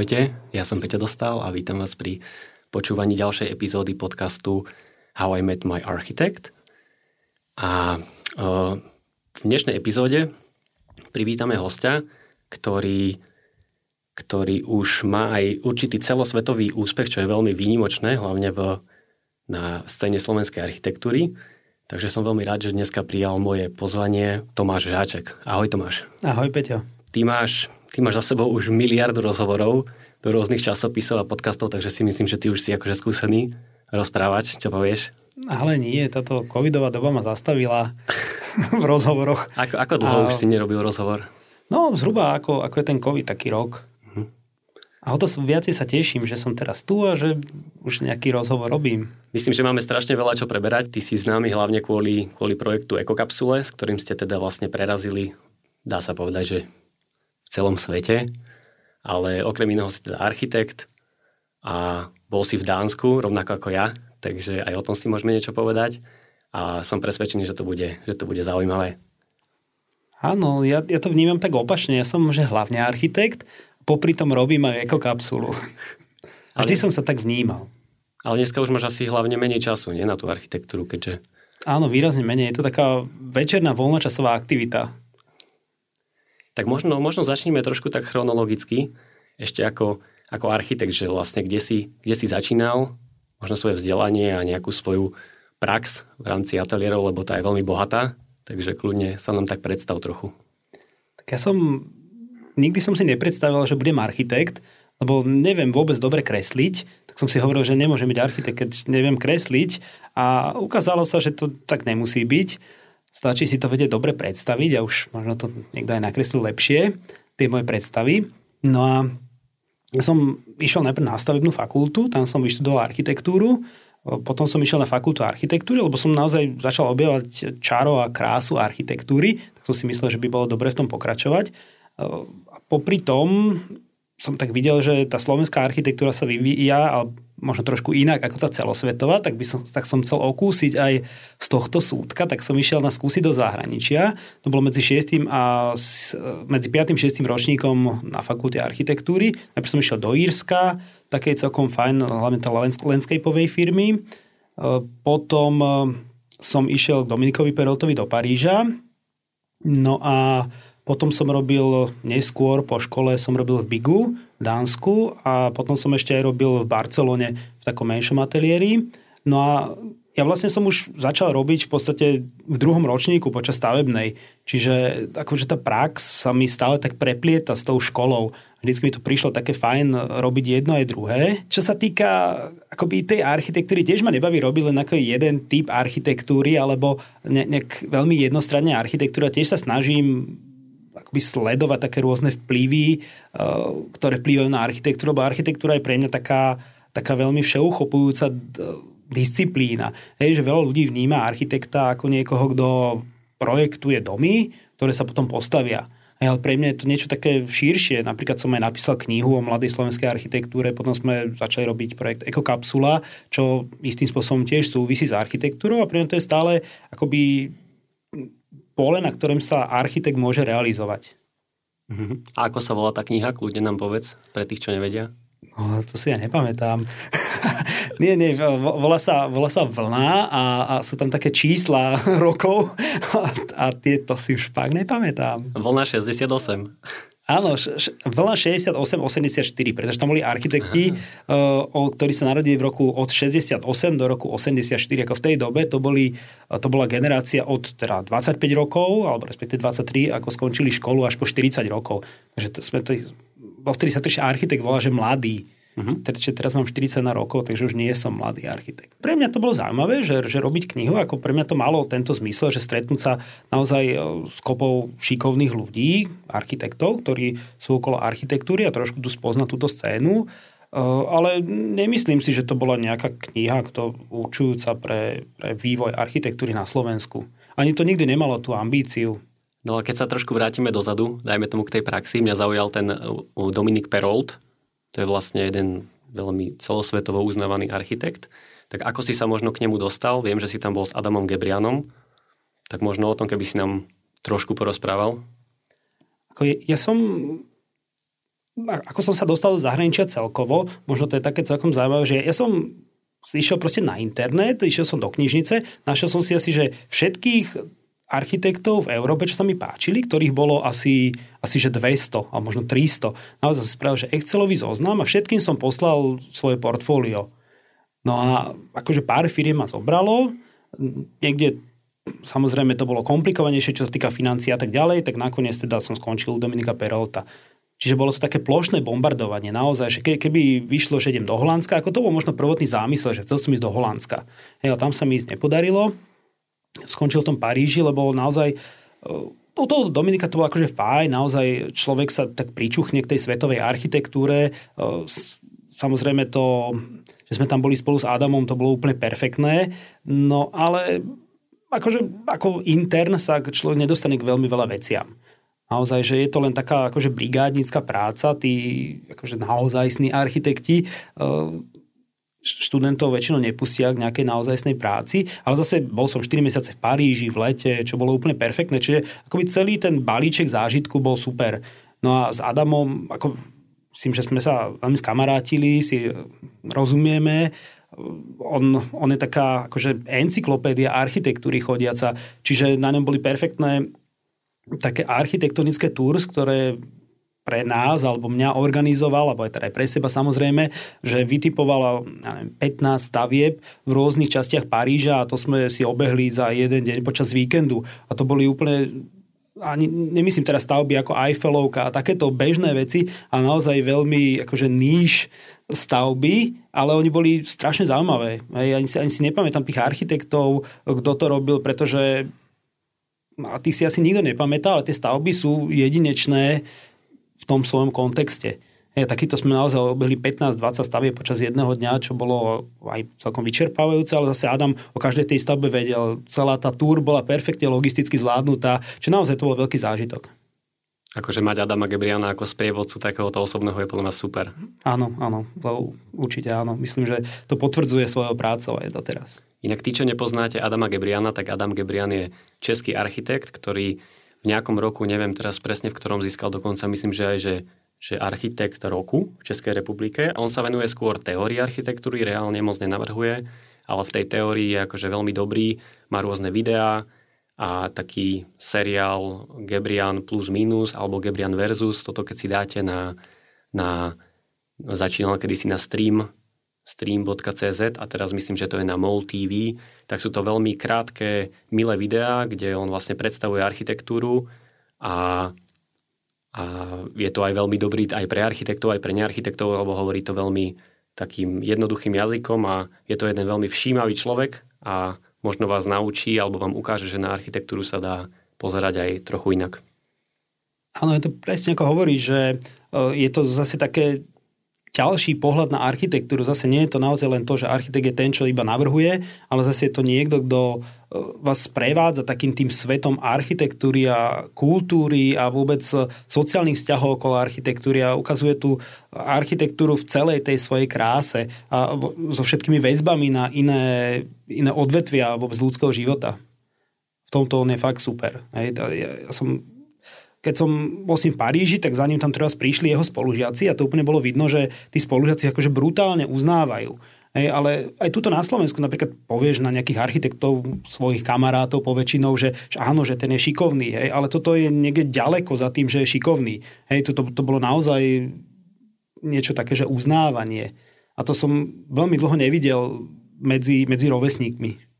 Ahojte, ja som Peťa Dostal a vítam vás pri počúvaní ďalšej epizódy podcastu How I Met My Architect. A uh, v dnešnej epizóde privítame hostia, ktorý, ktorý už má aj určitý celosvetový úspech, čo je veľmi výnimočné, hlavne v, na scéne slovenskej architektúry. Takže som veľmi rád, že dneska prijal moje pozvanie Tomáš Žáček. Ahoj Tomáš. Ahoj Peťo. Ty máš ty máš za sebou už miliardu rozhovorov do rôznych časopisov a podcastov, takže si myslím, že ty už si akože skúsený rozprávať, čo povieš? Ale nie, táto covidová doba ma zastavila v rozhovoroch. Ako, ako dlho a... už si nerobil rozhovor? No, zhruba ako, ako je ten covid, taký rok. Uh-huh. A o to viacej sa teším, že som teraz tu a že už nejaký rozhovor robím. Myslím, že máme strašne veľa čo preberať. Ty si známy hlavne kvôli, kvôli projektu Ekokapsule, s ktorým ste teda vlastne prerazili, dá sa povedať, že celom svete, ale okrem iného si teda architekt a bol si v Dánsku, rovnako ako ja, takže aj o tom si môžeme niečo povedať a som presvedčený, že to bude, že to bude zaujímavé. Áno, ja, ja to vnímam tak opačne. Ja som že hlavne architekt, popri tom robím aj ekokapsulu. A vždy som sa tak vnímal. Ale dneska už máš asi hlavne menej času, nie na tú architektúru, keďže... Áno, výrazne menej. Je to taká večerná voľnočasová aktivita. Tak možno, možno začneme trošku tak chronologicky, ešte ako, ako architekt, že vlastne kde si, kde si začínal, možno svoje vzdelanie a nejakú svoju prax v rámci ateliérov, lebo tá je veľmi bohatá, takže kľudne sa nám tak predstav trochu. Tak ja som, nikdy som si nepredstavil, že budem architekt, lebo neviem vôbec dobre kresliť, tak som si hovoril, že nemôžem byť architekt, keď neviem kresliť a ukázalo sa, že to tak nemusí byť. Stačí si to vedieť dobre predstaviť a už možno to niekto aj nakreslil lepšie, tie moje predstavy. No a som išiel najprv na stavebnú fakultu, tam som vyštudoval architektúru, potom som išiel na fakultu architektúry, lebo som naozaj začal objavať čaro a krásu architektúry, tak som si myslel, že by bolo dobre v tom pokračovať. A popri tom som tak videl, že tá slovenská architektúra sa vyvíja, ale možno trošku inak ako tá celosvetová, tak, by som, tak som chcel okúsiť aj z tohto súdka, tak som išiel na skúsiť do zahraničia. To bolo medzi 6. a medzi 5. a 6. ročníkom na fakulte architektúry. Najprv som išiel do Írska, takej celkom fajn, hlavne to landscapeovej firmy. E, potom e, som išiel k Dominikovi Peroltovi do Paríža. No a potom som robil neskôr po škole, som robil v Bigu, Dánsku a potom som ešte aj robil v Barcelone v takom menšom ateliéri. No a ja vlastne som už začal robiť v podstate v druhom ročníku počas stavebnej. Čiže akože tá prax sa mi stále tak preplieta s tou školou. Vždycky mi to prišlo také fajn robiť jedno aj druhé. Čo sa týka akoby tej architektúry, tiež ma nebaví robiť len ako jeden typ architektúry alebo ne, nejak veľmi jednostranne architektúra. Tiež sa snažím akoby sledovať také rôzne vplyvy, eh, ktoré vplyvajú na architektúru, lebo architektúra je pre mňa taká, taká veľmi všeuchopujúca disciplína. Hej, že veľa ľudí vníma architekta ako niekoho, kto projektuje domy, ktoré sa potom postavia. Hej, ale pre mňa je to niečo také širšie. Napríklad som aj napísal knihu o mladej slovenskej architektúre, potom sme začali robiť projekt Ekokapsula, čo istým spôsobom tiež súvisí s architektúrou a pre mňa to je stále akoby pole, na ktorom sa architekt môže realizovať. Uh-huh. A ako sa volá tá kniha? Kľudne nám povedz, pre tých, čo nevedia. No, to si ja nepamätám. nie, nie, volá sa, volá sa Vlna a, a sú tam také čísla rokov a, a tieto si už fakt nepamätám. Vlna 68. Áno, veľa 68-84, pretože tam boli architekti, uh, ktorí sa narodili v roku od 68 do roku 84. Ako v tej dobe to, boli, to bola generácia od teda 25 rokov, alebo respektíve 23, ako skončili školu až po 40 rokov. Takže to sme to, vtedy sa to architekt volá, že mladý. Uh-huh. teraz mám 41 rokov, takže už nie som mladý architekt. Pre mňa to bolo zaujímavé, že, že robiť knihu, ako pre mňa to malo tento zmysel, že stretnúť sa naozaj e, s kopou šikovných ľudí, architektov, ktorí sú okolo architektúry a trošku tu spoznať túto scénu. E, ale nemyslím si, že to bola nejaká kniha, kto určujúca pre, pre vývoj architektúry na Slovensku. Ani to nikdy nemalo tú ambíciu. No a keď sa trošku vrátime dozadu, dajme tomu k tej praxi, mňa zaujal ten Dominik Perolt, to je vlastne jeden veľmi celosvetovo uznávaný architekt. Tak ako si sa možno k nemu dostal? Viem, že si tam bol s Adamom Gebrianom. Tak možno o tom, keby si nám trošku porozprával. Ako ja, ja som ako som sa dostal do zahraničia celkovo, možno to je také celkom zaujímavé, že ja som išiel proste na internet, išiel som do knižnice, našiel som si asi, že všetkých architektov v Európe, čo sa mi páčili, ktorých bolo asi, asi že 200 a možno 300. Naozaj som spravil, že Excelový zoznam a všetkým som poslal svoje portfólio. No a akože pár firiem ma zobralo, niekde samozrejme to bolo komplikovanejšie, čo sa týka financií a tak ďalej, tak nakoniec teda som skončil u Dominika Perolta. Čiže bolo to také plošné bombardovanie. Naozaj, že keby vyšlo, že idem do Holandska, ako to bol možno prvotný zámysel, že chcel som ísť do Holandska. Hej, ale tam sa mi ísť nepodarilo. Skončil v tom Paríži, lebo naozaj u toho Dominika to bolo akože fajn, naozaj človek sa tak pričuchne k tej svetovej architektúre. Samozrejme to, že sme tam boli spolu s Adamom, to bolo úplne perfektné. No ale akože ako intern sa človek nedostane k veľmi veľa veciam. Naozaj, že je to len taká akože brigádnická práca, tí akože naozajstní architekti uh, študentov väčšinou nepustia k nejakej naozajstnej práci, ale zase bol som 4 mesiace v Paríži, v lete, čo bolo úplne perfektné, čiže akoby celý ten balíček zážitku bol super. No a s Adamom, ako myslím, že sme sa veľmi skamarátili, si rozumieme, on, on je taká akože encyklopédia architektúry chodiaca, čiže na ňom boli perfektné také architektonické tours, ktoré pre nás, alebo mňa organizoval, alebo aj teda aj pre seba samozrejme, že vytipovala ja neviem, 15 stavieb v rôznych častiach Paríža a to sme si obehli za jeden deň počas víkendu. A to boli úplne ani nemyslím teraz stavby ako Eiffelovka a takéto bežné veci, ale naozaj veľmi akože níž stavby, ale oni boli strašne zaujímavé. Ani si, ani si nepamätám tých architektov, kto to robil, pretože a tých si asi nikto nepamätá, ale tie stavby sú jedinečné v tom svojom kontexte. Hej, takýto sme naozaj obehli 15-20 stavie počas jedného dňa, čo bolo aj celkom vyčerpávajúce, ale zase Adam o každej tej stavbe vedel. Celá tá túr bola perfektne logisticky zvládnutá, čiže naozaj to bol veľký zážitok. Akože mať Adama Gebriana ako sprievodcu takéhoto osobného je podľa mňa super. Áno, áno, určite áno. Myslím, že to potvrdzuje svojou prácou aj doteraz. Inak tí, čo nepoznáte Adama Gebriana, tak Adam Gebrian je český architekt, ktorý v nejakom roku, neviem teraz presne v ktorom získal dokonca, myslím, že aj že, že architekt roku v Českej republike. On sa venuje skôr teórii architektúry, reálne moc nenavrhuje, ale v tej teórii je akože veľmi dobrý, má rôzne videá, a taký seriál Gebrian plus minus alebo Gebrian versus, toto keď si dáte na, na začínal kedysi na stream stream.cz a teraz myslím, že to je na MOL TV, tak sú to veľmi krátke, milé videá, kde on vlastne predstavuje architektúru a, a je to aj veľmi dobrý aj pre architektov, aj pre nearchitektov, lebo hovorí to veľmi takým jednoduchým jazykom a je to jeden veľmi všímavý človek a možno vás naučí alebo vám ukáže, že na architektúru sa dá pozerať aj trochu inak. Áno, je to presne ako hovorí, že e, je to zase také ďalší pohľad na architektúru. Zase nie je to naozaj len to, že architekt je ten, čo iba navrhuje, ale zase je to niekto, kto e, vás sprevádza takým tým svetom architektúry a kultúry a vôbec sociálnych vzťahov okolo architektúry a ukazuje tú architektúru v celej tej svojej kráse a so všetkými väzbami na iné, iné odvetvia vôbec ľudského života. V tomto on je fakt super. Ja som keď som bol s ním v Paríži, tak za ním tam teraz prišli jeho spolužiaci a to úplne bolo vidno, že tí spolužiaci akože brutálne uznávajú. Hej, ale aj tuto na Slovensku napríklad povieš na nejakých architektov, svojich kamarátov poväčšinou, že, že áno, že ten je šikovný, hej, ale toto je niekde ďaleko za tým, že je šikovný. Hej, to, to, to bolo naozaj niečo také, že uznávanie. A to som veľmi dlho nevidel medzi, medzi rovesníkmi.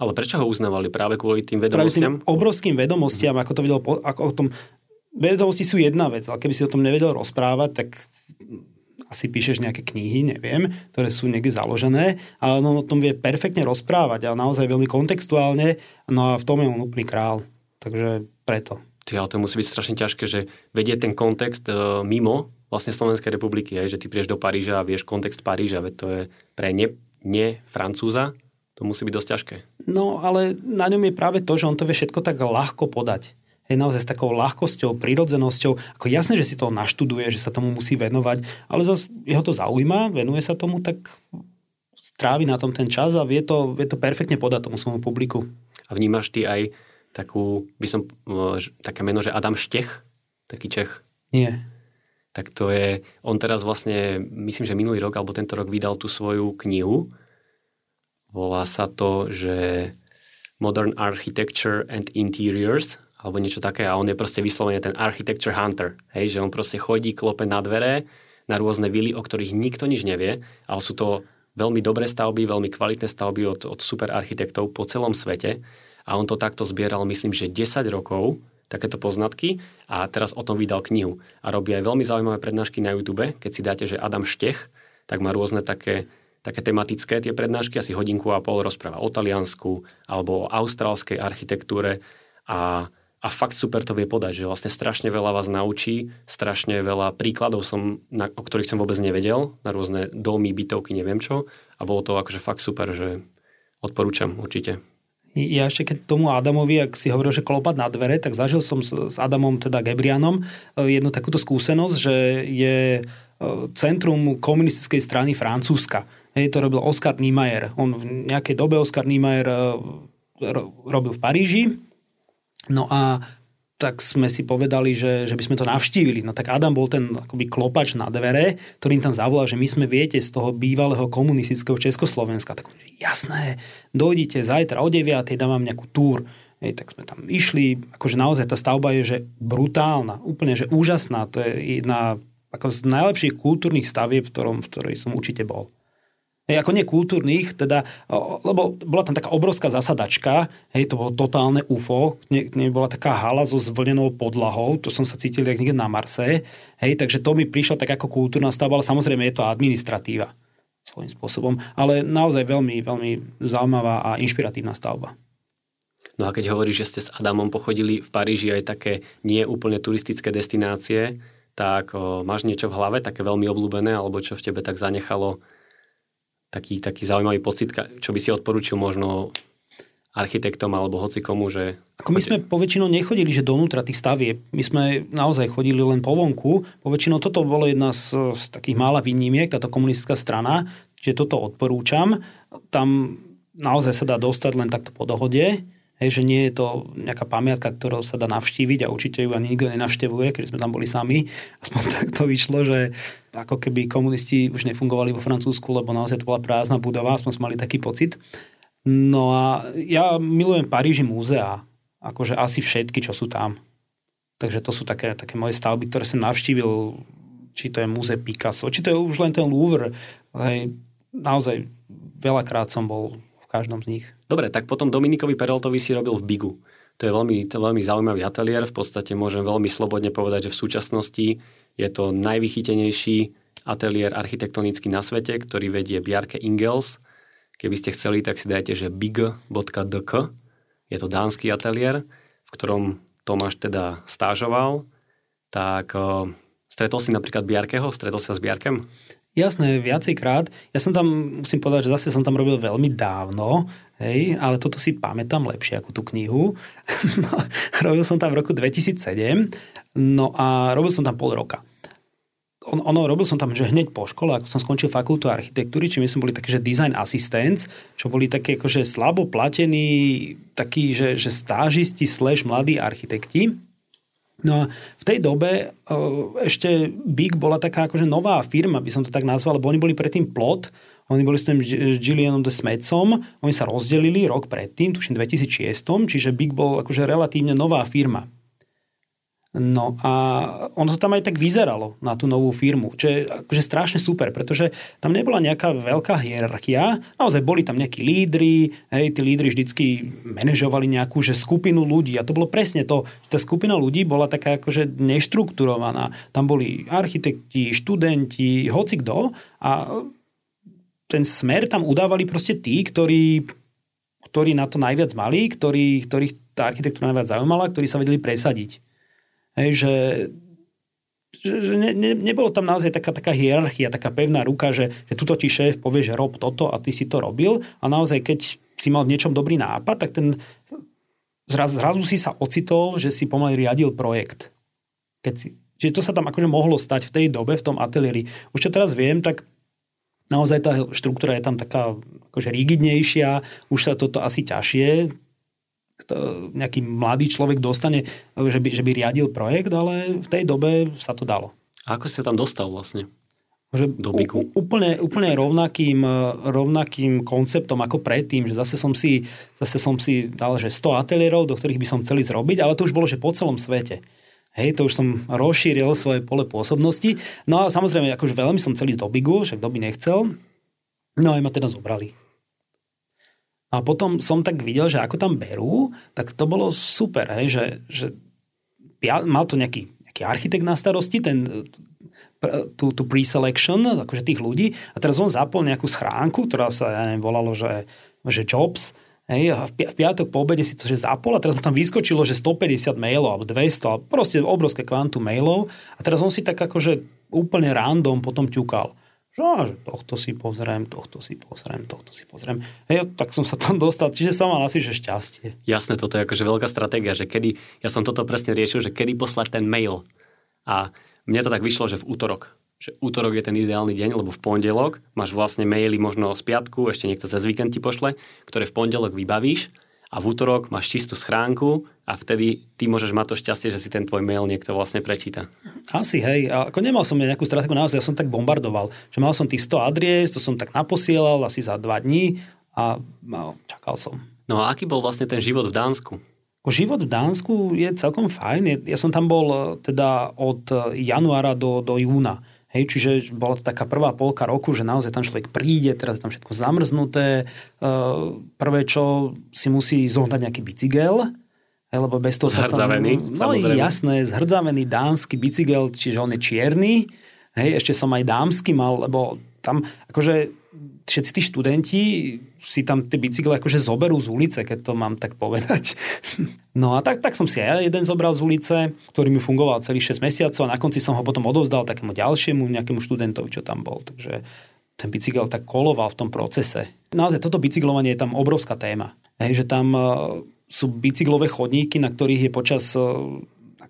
Ale prečo ho uznávali? Práve kvôli tým vedomostiam? Práve tým obrovským vedomostiam, ako to videl, ako o tom vedomosti sú jedna vec, ale keby si o tom nevedel rozprávať, tak asi píšeš nejaké knihy, neviem, ktoré sú niekde založené, ale on o tom vie perfektne rozprávať a naozaj veľmi kontextuálne, no a v tom je on úplný král. Takže preto. Ty, ale to musí byť strašne ťažké, že vedie ten kontext e, mimo vlastne Slovenskej republiky, aj, že ty prieš do Paríža a vieš kontext Paríža, veď to je pre ne, ne Francúza, to musí byť dosť ťažké. No, ale na ňom je práve to, že on to vie všetko tak ľahko podať je naozaj s takou ľahkosťou, prirodzenosťou. Ako jasné, že si to naštuduje, že sa tomu musí venovať, ale zase jeho to zaujíma, venuje sa tomu, tak strávi na tom ten čas a vie to, vie to perfektne podať tomu svojmu publiku. A vnímaš ty aj takú, by som, také meno, že Adam Štech, taký Čech? Nie. tak to je, on teraz vlastne, myslím, že minulý rok alebo tento rok vydal tú svoju knihu. Volá sa to, že Modern Architecture and Interiors, alebo niečo také a on je proste vyslovene ten architecture hunter, hej, že on proste chodí, klope na dvere na rôzne vily, o ktorých nikto nič nevie, ale sú to veľmi dobré stavby, veľmi kvalitné stavby od, od super architektov po celom svete a on to takto zbieral, myslím, že 10 rokov takéto poznatky a teraz o tom vydal knihu. A robí aj veľmi zaujímavé prednášky na YouTube. Keď si dáte, že Adam Štech, tak má rôzne také, také tematické tie prednášky, asi hodinku a pol rozpráva o Taliansku alebo o austrálskej architektúre a, a fakt super to vie podať, že vlastne strašne veľa vás naučí, strašne veľa príkladov som, na, o ktorých som vôbec nevedel, na rôzne domy, bytovky, neviem čo a bolo to akože fakt super, že odporúčam určite ja ešte keď tomu Adamovi, ak si hovoril, že klopať na dvere, tak zažil som s Adamom, teda Gebrianom, eh, jednu takúto skúsenosť, že je eh, centrum komunistickej strany Francúzska. Hej, to robil Oskar Niemeyer. On v nejakej dobe Oskar Niemeyer eh, robil v Paríži. No a tak sme si povedali, že, že by sme to navštívili. No tak Adam bol ten akoby klopač na dvere, ktorým tam zavolal, že my sme, viete, z toho bývalého komunistického Československa. Tak jasné, dojdite zajtra o 9. dám vám nejakú túr. Hej, tak sme tam išli, akože naozaj tá stavba je že brutálna, úplne že úžasná. To je jedna ako z najlepších kultúrnych stavieb, v, ktorom, v ktorej som určite bol hej, ako nekultúrnych, teda, lebo bola tam taká obrovská zasadačka, hej, to bolo totálne UFO, ne, nebola taká hala so zvlnenou podlahou, to som sa cítil jak niekde na Marse, hej, takže to mi prišlo tak ako kultúrna stavba, ale samozrejme je to administratíva svojím spôsobom, ale naozaj veľmi, veľmi zaujímavá a inšpiratívna stavba. No a keď hovoríš, že ste s Adamom pochodili v Paríži aj také nie úplne turistické destinácie, tak o, máš niečo v hlave, také veľmi obľúbené, alebo čo v tebe tak zanechalo taký, taký zaujímavý pocit, čo by si odporúčil možno architektom alebo hoci komu, že... Ako my sme poväčšinou nechodili, že donútra tých stavieb. My sme naozaj chodili len po vonku. Poväčšinou toto bolo jedna z, z takých mála výnimiek, táto komunistická strana, že toto odporúčam. Tam naozaj sa dá dostať len takto po dohode. Hej, že nie je to nejaká pamiatka, ktorú sa dá navštíviť a určite ju ani nikto nenavštevuje, keď sme tam boli sami. Aspoň tak to vyšlo, že ako keby komunisti už nefungovali vo Francúzsku, lebo naozaj to bola prázdna budova, aspoň sme mali taký pocit. No a ja milujem Paríži múzea, akože asi všetky, čo sú tam. Takže to sú také, také moje stavby, ktoré som navštívil, či to je múze Picasso, či to je už len ten Louvre. Hej, naozaj veľakrát som bol v každom z nich. Dobre, tak potom Dominikovi Peraltovi si robil v Bigu. To je veľmi, to veľmi zaujímavý ateliér. V podstate môžem veľmi slobodne povedať, že v súčasnosti je to najvychytenejší ateliér architektonický na svete, ktorý vedie Bjarke Ingels. Keby ste chceli, tak si dajte, že big.dk. Je to dánsky ateliér, v ktorom Tomáš teda stážoval. Tak uh, stretol si napríklad Bjarkeho? Stretol sa s Bjarkem? Jasné, viacejkrát. Ja som tam, musím povedať, že zase som tam robil veľmi dávno, hej, ale toto si pamätám lepšie ako tú knihu. no, robil som tam v roku 2007, no a robil som tam pol roka. On, ono, robil som tam, že hneď po škole, ako som skončil fakultu architektúry, či my sme boli také, že design assistants, čo boli také akože slabo platení, takí, že, že stážisti slash mladí architekti. No a v tej dobe ešte Big bola taká akože nová firma, by som to tak nazval, lebo oni boli predtým plot, oni boli s tým Gillianom de Smecom, oni sa rozdelili rok predtým, tuším 2006, čiže Big bol akože relatívne nová firma. No a ono to tam aj tak vyzeralo na tú novú firmu, čo je akože strašne super, pretože tam nebola nejaká veľká hierarchia, naozaj boli tam nejakí lídry, hej, tí lídry vždycky manažovali nejakú že skupinu ľudí a to bolo presne to, že tá skupina ľudí bola taká akože neštrukturovaná. Tam boli architekti, študenti, hoci a ten smer tam udávali proste tí, ktorí, ktorí na to najviac mali, ktorí, ktorých tá architektúra najviac zaujímala, ktorí sa vedeli presadiť. Hej, že, že, ne, ne, nebolo tam naozaj taká, taká hierarchia, taká pevná ruka, že, že tuto ti šéf povie, že rob toto a ty si to robil a naozaj keď si mal v niečom dobrý nápad, tak ten zraz, zrazu si sa ocitol, že si pomaly riadil projekt. Keď si, čiže to sa tam akože mohlo stať v tej dobe, v tom ateliéri. Už čo teraz viem, tak naozaj tá štruktúra je tam taká akože rigidnejšia, už sa toto asi ťažšie nejaký mladý človek dostane, že by, že by riadil projekt, ale v tej dobe sa to dalo. A ako si sa tam dostal vlastne? Že Do Bigu. úplne, úplne rovnakým, rovnakým konceptom ako predtým, že zase som si, zase som si dal, že 100 ateliérov, do ktorých by som chceli zrobiť, ale to už bolo, že po celom svete. Hej, to už som rozšíril svoje pole pôsobnosti. No a samozrejme, akože veľmi som chcel ísť do Bigu, však kto by nechcel. No aj ma teda zobrali. A potom som tak videl, že ako tam berú, tak to bolo super, hej, že, že ja, mal to nejaký, nejaký architekt na starosti, ten, tú, tú pre-selection, akože tých ľudí, a teraz on zapol nejakú schránku, ktorá sa, ja neviem, volalo, že, že Jobs, Hej, a v piatok po obede si to že zapol a teraz mu tam vyskočilo, že 150 mailov alebo 200, alebo proste obrovské kvantum mailov a teraz on si tak akože úplne random potom ťukal. Že, á, že tohto si pozriem, tohto si pozriem, tohto si pozriem. Hej, tak som sa tam dostal, čiže som mal asi, že šťastie. Jasné, toto je akože veľká stratégia, že kedy, ja som toto presne riešil, že kedy poslať ten mail. A mne to tak vyšlo, že v útorok že útorok je ten ideálny deň, lebo v pondelok máš vlastne maily možno z piatku, ešte niekto cez víkend ti pošle, ktoré v pondelok vybavíš a v útorok máš čistú schránku a vtedy ty môžeš mať to šťastie, že si ten tvoj mail niekto vlastne prečíta. Asi, hej. A ako nemal som nejakú stratégiu naozaj, ja som tak bombardoval, že mal som tých 100 adries, to som tak naposielal asi za dva dní a no, čakal som. No a aký bol vlastne ten život v Dánsku? Život v Dánsku je celkom fajn. Ja som tam bol e, teda od e, januára do, do júna. Hej, čiže bola to taká prvá polka roku, že naozaj tam človek príde, teraz je tam všetko zamrznuté. Prvé, čo si musí zohnať nejaký bicykel, lebo bez toho zhrdzavený, sa tam... No samozrejme. jasné, zhrdzavený dánsky bicykel, čiže on je čierny. Hej, ešte som aj dámsky mal, lebo tam akože všetci tí študenti si tam tie bicykle akože zoberú z ulice, keď to mám tak povedať. No a tak, tak som si aj jeden zobral z ulice, ktorý mi fungoval celý 6 mesiacov a na konci som ho potom odovzdal takému ďalšiemu nejakému študentovi, čo tam bol. Takže ten bicykel tak koloval v tom procese. Naozaj toto bicyklovanie je tam obrovská téma. Hej, že tam uh, sú bicyklové chodníky, na ktorých je počas ako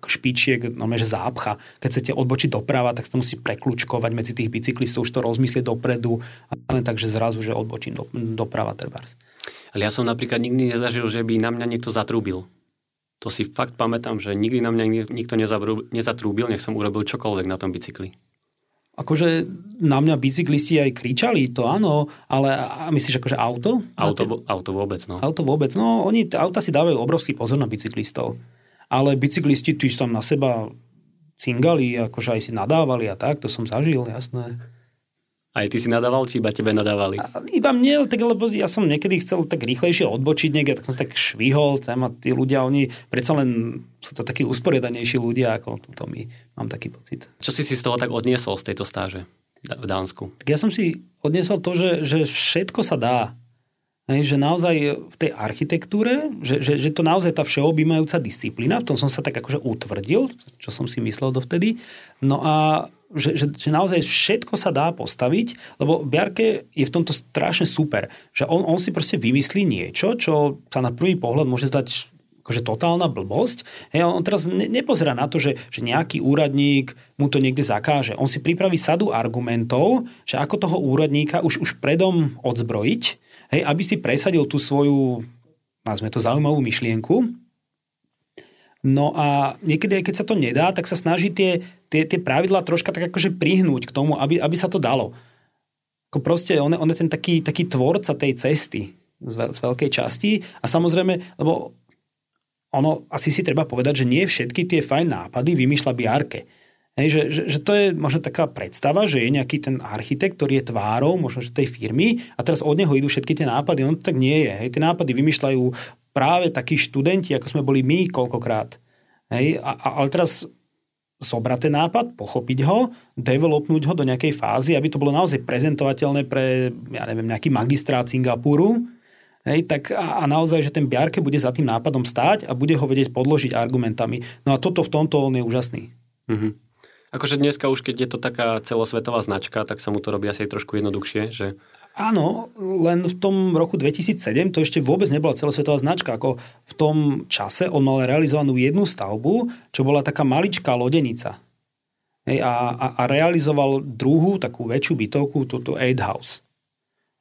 špičiek, no že zápcha. Keď chcete odbočiť doprava, tak sa musí preklúčkovať medzi tých bicyklistov, už to rozmyslieť dopredu, len tak, že zrazu, že odbočím do, doprava trebárs. Ale ja som napríklad nikdy nezažil, že by na mňa niekto zatrúbil. To si fakt pamätám, že nikdy na mňa nikto nezatrúbil, nech som urobil čokoľvek na tom bicykli. Akože na mňa bicyklisti aj kričali, to áno, ale myslíš akože auto? Auto, auto vôbec, no. Auto vôbec, no oni, auta si dávajú obrovský pozor na bicyklistov ale bicyklisti tu tam na seba cingali, akože aj si nadávali a tak, to som zažil, jasné. Aj ty si nadával, či iba tebe nadávali? A iba mne, tak, lebo ja som niekedy chcel tak rýchlejšie odbočiť niekde, tak som tak švihol, a tí ľudia, oni predsa len sú to takí usporiadanejší ľudia, ako to my, mám taký pocit. Čo si si z toho tak odniesol, z tejto stáže v Dánsku? Tak ja som si odniesol to, že, že všetko sa dá. Hej, že naozaj v tej architektúre, že, že, že to naozaj tá všeobjímajúca disciplína, v tom som sa tak akože utvrdil, čo som si myslel dovtedy. No a že, že, že naozaj všetko sa dá postaviť, lebo Biarke je v tomto strašne super, že on, on si proste vymyslí niečo, čo sa na prvý pohľad môže zdať akože totálna blbosť. Hej, on teraz ne, nepozerá na to, že, že nejaký úradník mu to niekde zakáže. On si pripraví sadu argumentov, že ako toho úradníka už, už predom odzbrojiť, hej, aby si presadil tú svoju, nazme to, zaujímavú myšlienku. No a niekedy, keď sa to nedá, tak sa snaží tie, tie, tie pravidlá troška tak akože prihnúť k tomu, aby, aby sa to dalo. Ako proste on, on je ten taký, taký tvorca tej cesty z, veľ, z veľkej časti a samozrejme, lebo ono, asi si treba povedať, že nie všetky tie fajn nápady vymýšľa Biarke. Hej, že, že, že to je možno taká predstava, že je nejaký ten architekt, ktorý je tvárou možno že tej firmy a teraz od neho idú všetky tie nápady. On to tak nie je. Hej. Tie nápady vymýšľajú práve takí študenti, ako sme boli my koľkokrát. Hej. A, a, ale teraz zobrať ten nápad, pochopiť ho, developnúť ho do nejakej fázy, aby to bolo naozaj prezentovateľné pre, ja neviem, nejaký magistrát Singapuru, Hej, tak a, a naozaj, že ten Biarke bude za tým nápadom stáť a bude ho vedieť podložiť argumentami. No a toto v tomto on je úžasný. Mm-hmm. Akože dneska už, keď je to taká celosvetová značka, tak sa mu to robí asi trošku jednoduchšie, že... Áno, len v tom roku 2007 to ešte vôbec nebola celosvetová značka. Ako v tom čase on mal realizovanú jednu stavbu, čo bola taká maličká lodenica. Hej, a, a, a realizoval druhú, takú väčšiu bytovku, túto Aid House.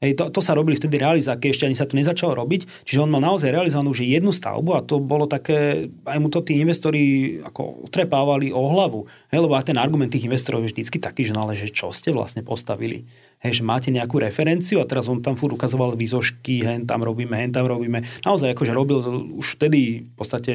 Hej, to, to sa robili vtedy realizáky, ešte ani sa to nezačalo robiť, čiže on mal naozaj realizovanú už jednu stavbu a to bolo také, aj mu to tí investori ako utrepávali o hlavu. Hej, lebo aj ten argument tých investorov je vždycky taký, že no ale že čo ste vlastne postavili? Hej, že máte nejakú referenciu a teraz on tam furt ukazoval výzošky, hen tam robíme, hen tam robíme. Naozaj akože robil už vtedy v podstate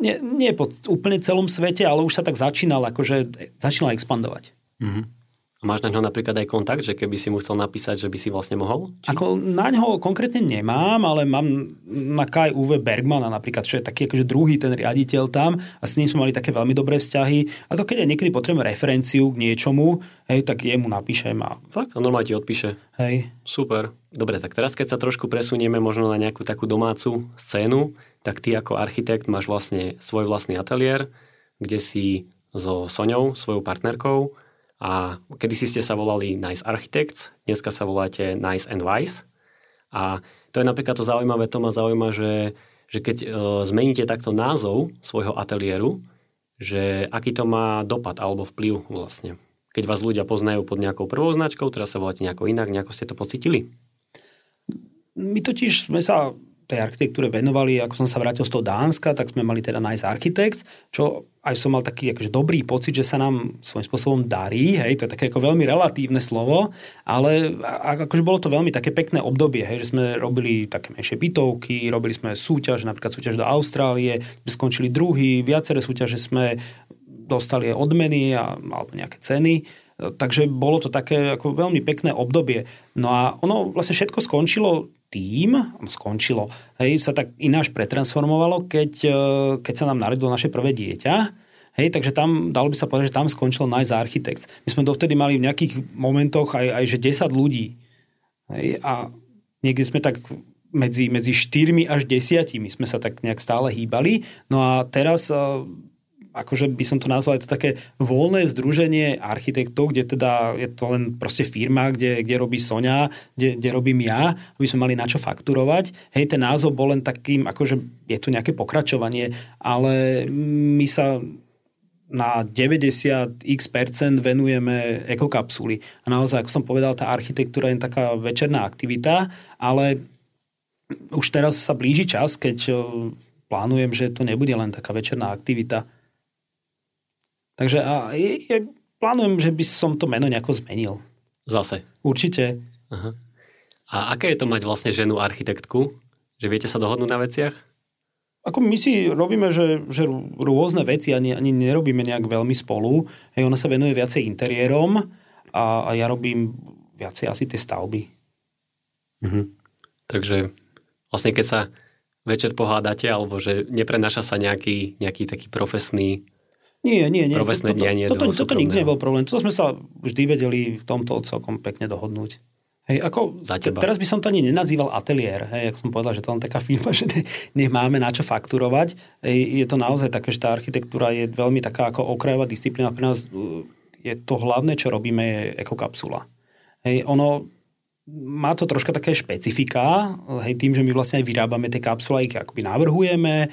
nie, nie po úplne celom svete, ale už sa tak začínal, akože začínal expandovať. Mm-hmm. Máš na ňo napríklad aj kontakt, že keby si mu chcel napísať, že by si vlastne mohol? Či? Ako na ňo konkrétne nemám, ale mám na Kai Uwe Bergmana napríklad, čo je taký akože druhý ten riaditeľ tam a s ním sme mali také veľmi dobré vzťahy. A to keď aj niekedy potrebujem referenciu k niečomu, hej, tak jemu napíšem. A... Fakt? A normálne ti odpíše. Hej. Super. Dobre, tak teraz keď sa trošku presunieme možno na nejakú takú domácu scénu, tak ty ako architekt máš vlastne svoj vlastný ateliér, kde si so Soňou, svojou partnerkou, a kedysi ste sa volali Nice Architects, dneska sa voláte Nice and Wise. A to je napríklad to zaujímavé, to ma zaujíma, že, že keď e, zmeníte takto názov svojho ateliéru, že aký to má dopad alebo vplyv vlastne. Keď vás ľudia poznajú pod nejakou prvou značkou, teraz sa voláte nejako inak, nejako ste to pocitili? My totiž sme sa tej architektúre venovali, ako som sa vrátil z toho Dánska, tak sme mali teda Nice Architects, čo aj som mal taký akože dobrý pocit, že sa nám svojím spôsobom darí, hej, to je také ako veľmi relatívne slovo, ale akože bolo to veľmi také pekné obdobie, hej, že sme robili také menšie bytovky, robili sme súťaž, napríklad súťaž do Austrálie, sme skončili druhý, viaceré súťaže sme dostali odmeny a, alebo nejaké ceny, takže bolo to také ako veľmi pekné obdobie. No a ono vlastne všetko skončilo tým, skončilo, hej, sa tak ináč pretransformovalo, keď, e, keď sa nám narodilo naše prvé dieťa. Hej, takže tam, dalo by sa povedať, že tam skončilo Nice Architects. My sme dovtedy mali v nejakých momentoch aj, aj že 10 ľudí. Hej, a niekde sme tak medzi, medzi 4 až 10 sme sa tak nejak stále hýbali. No a teraz e, akože by som to nazval, je to také voľné združenie architektov, kde teda je to len proste firma, kde, kde robí Sonia, kde, kde robím ja, aby sme mali na čo fakturovať. Hej, ten názov bol len takým, akože je tu nejaké pokračovanie, ale my sa na 90x percent venujeme ekokapsuly. A naozaj, ako som povedal, tá architektúra je taká večerná aktivita, ale už teraz sa blíži čas, keď plánujem, že to nebude len taká večerná aktivita. Takže a je, plánujem, že by som to meno nejako zmenil. Zase? Určite. Aha. A aké je to mať vlastne ženu architektku? Že viete sa dohodnúť na veciach? Ako my si robíme, že, že rôzne veci ani, ani nerobíme nejak veľmi spolu. Hej, ona sa venuje viacej interiérom a, a ja robím viacej asi tie stavby. Mhm. Takže vlastne keď sa večer pohádate, alebo že neprenáša sa nejaký, nejaký taký profesný nie, nie, nie. Profesné toto, dianie toto, toto, toto nikdy nebol problém. Toto sme sa vždy vedeli v tomto celkom pekne dohodnúť. Hej, ako, teraz by som to ani nenazýval ateliér, hej, ako som povedal, že to len taká firma, že ne, nemáme na čo fakturovať. Hej, je to naozaj také, že tá architektúra je veľmi taká ako okrajová disciplína. Pre nás uh, je to hlavné, čo robíme, je ekokapsula. Hej, ono, má to troška také špecifika, hej, tým, že my vlastne aj vyrábame tie kapsule, ich akoby navrhujeme,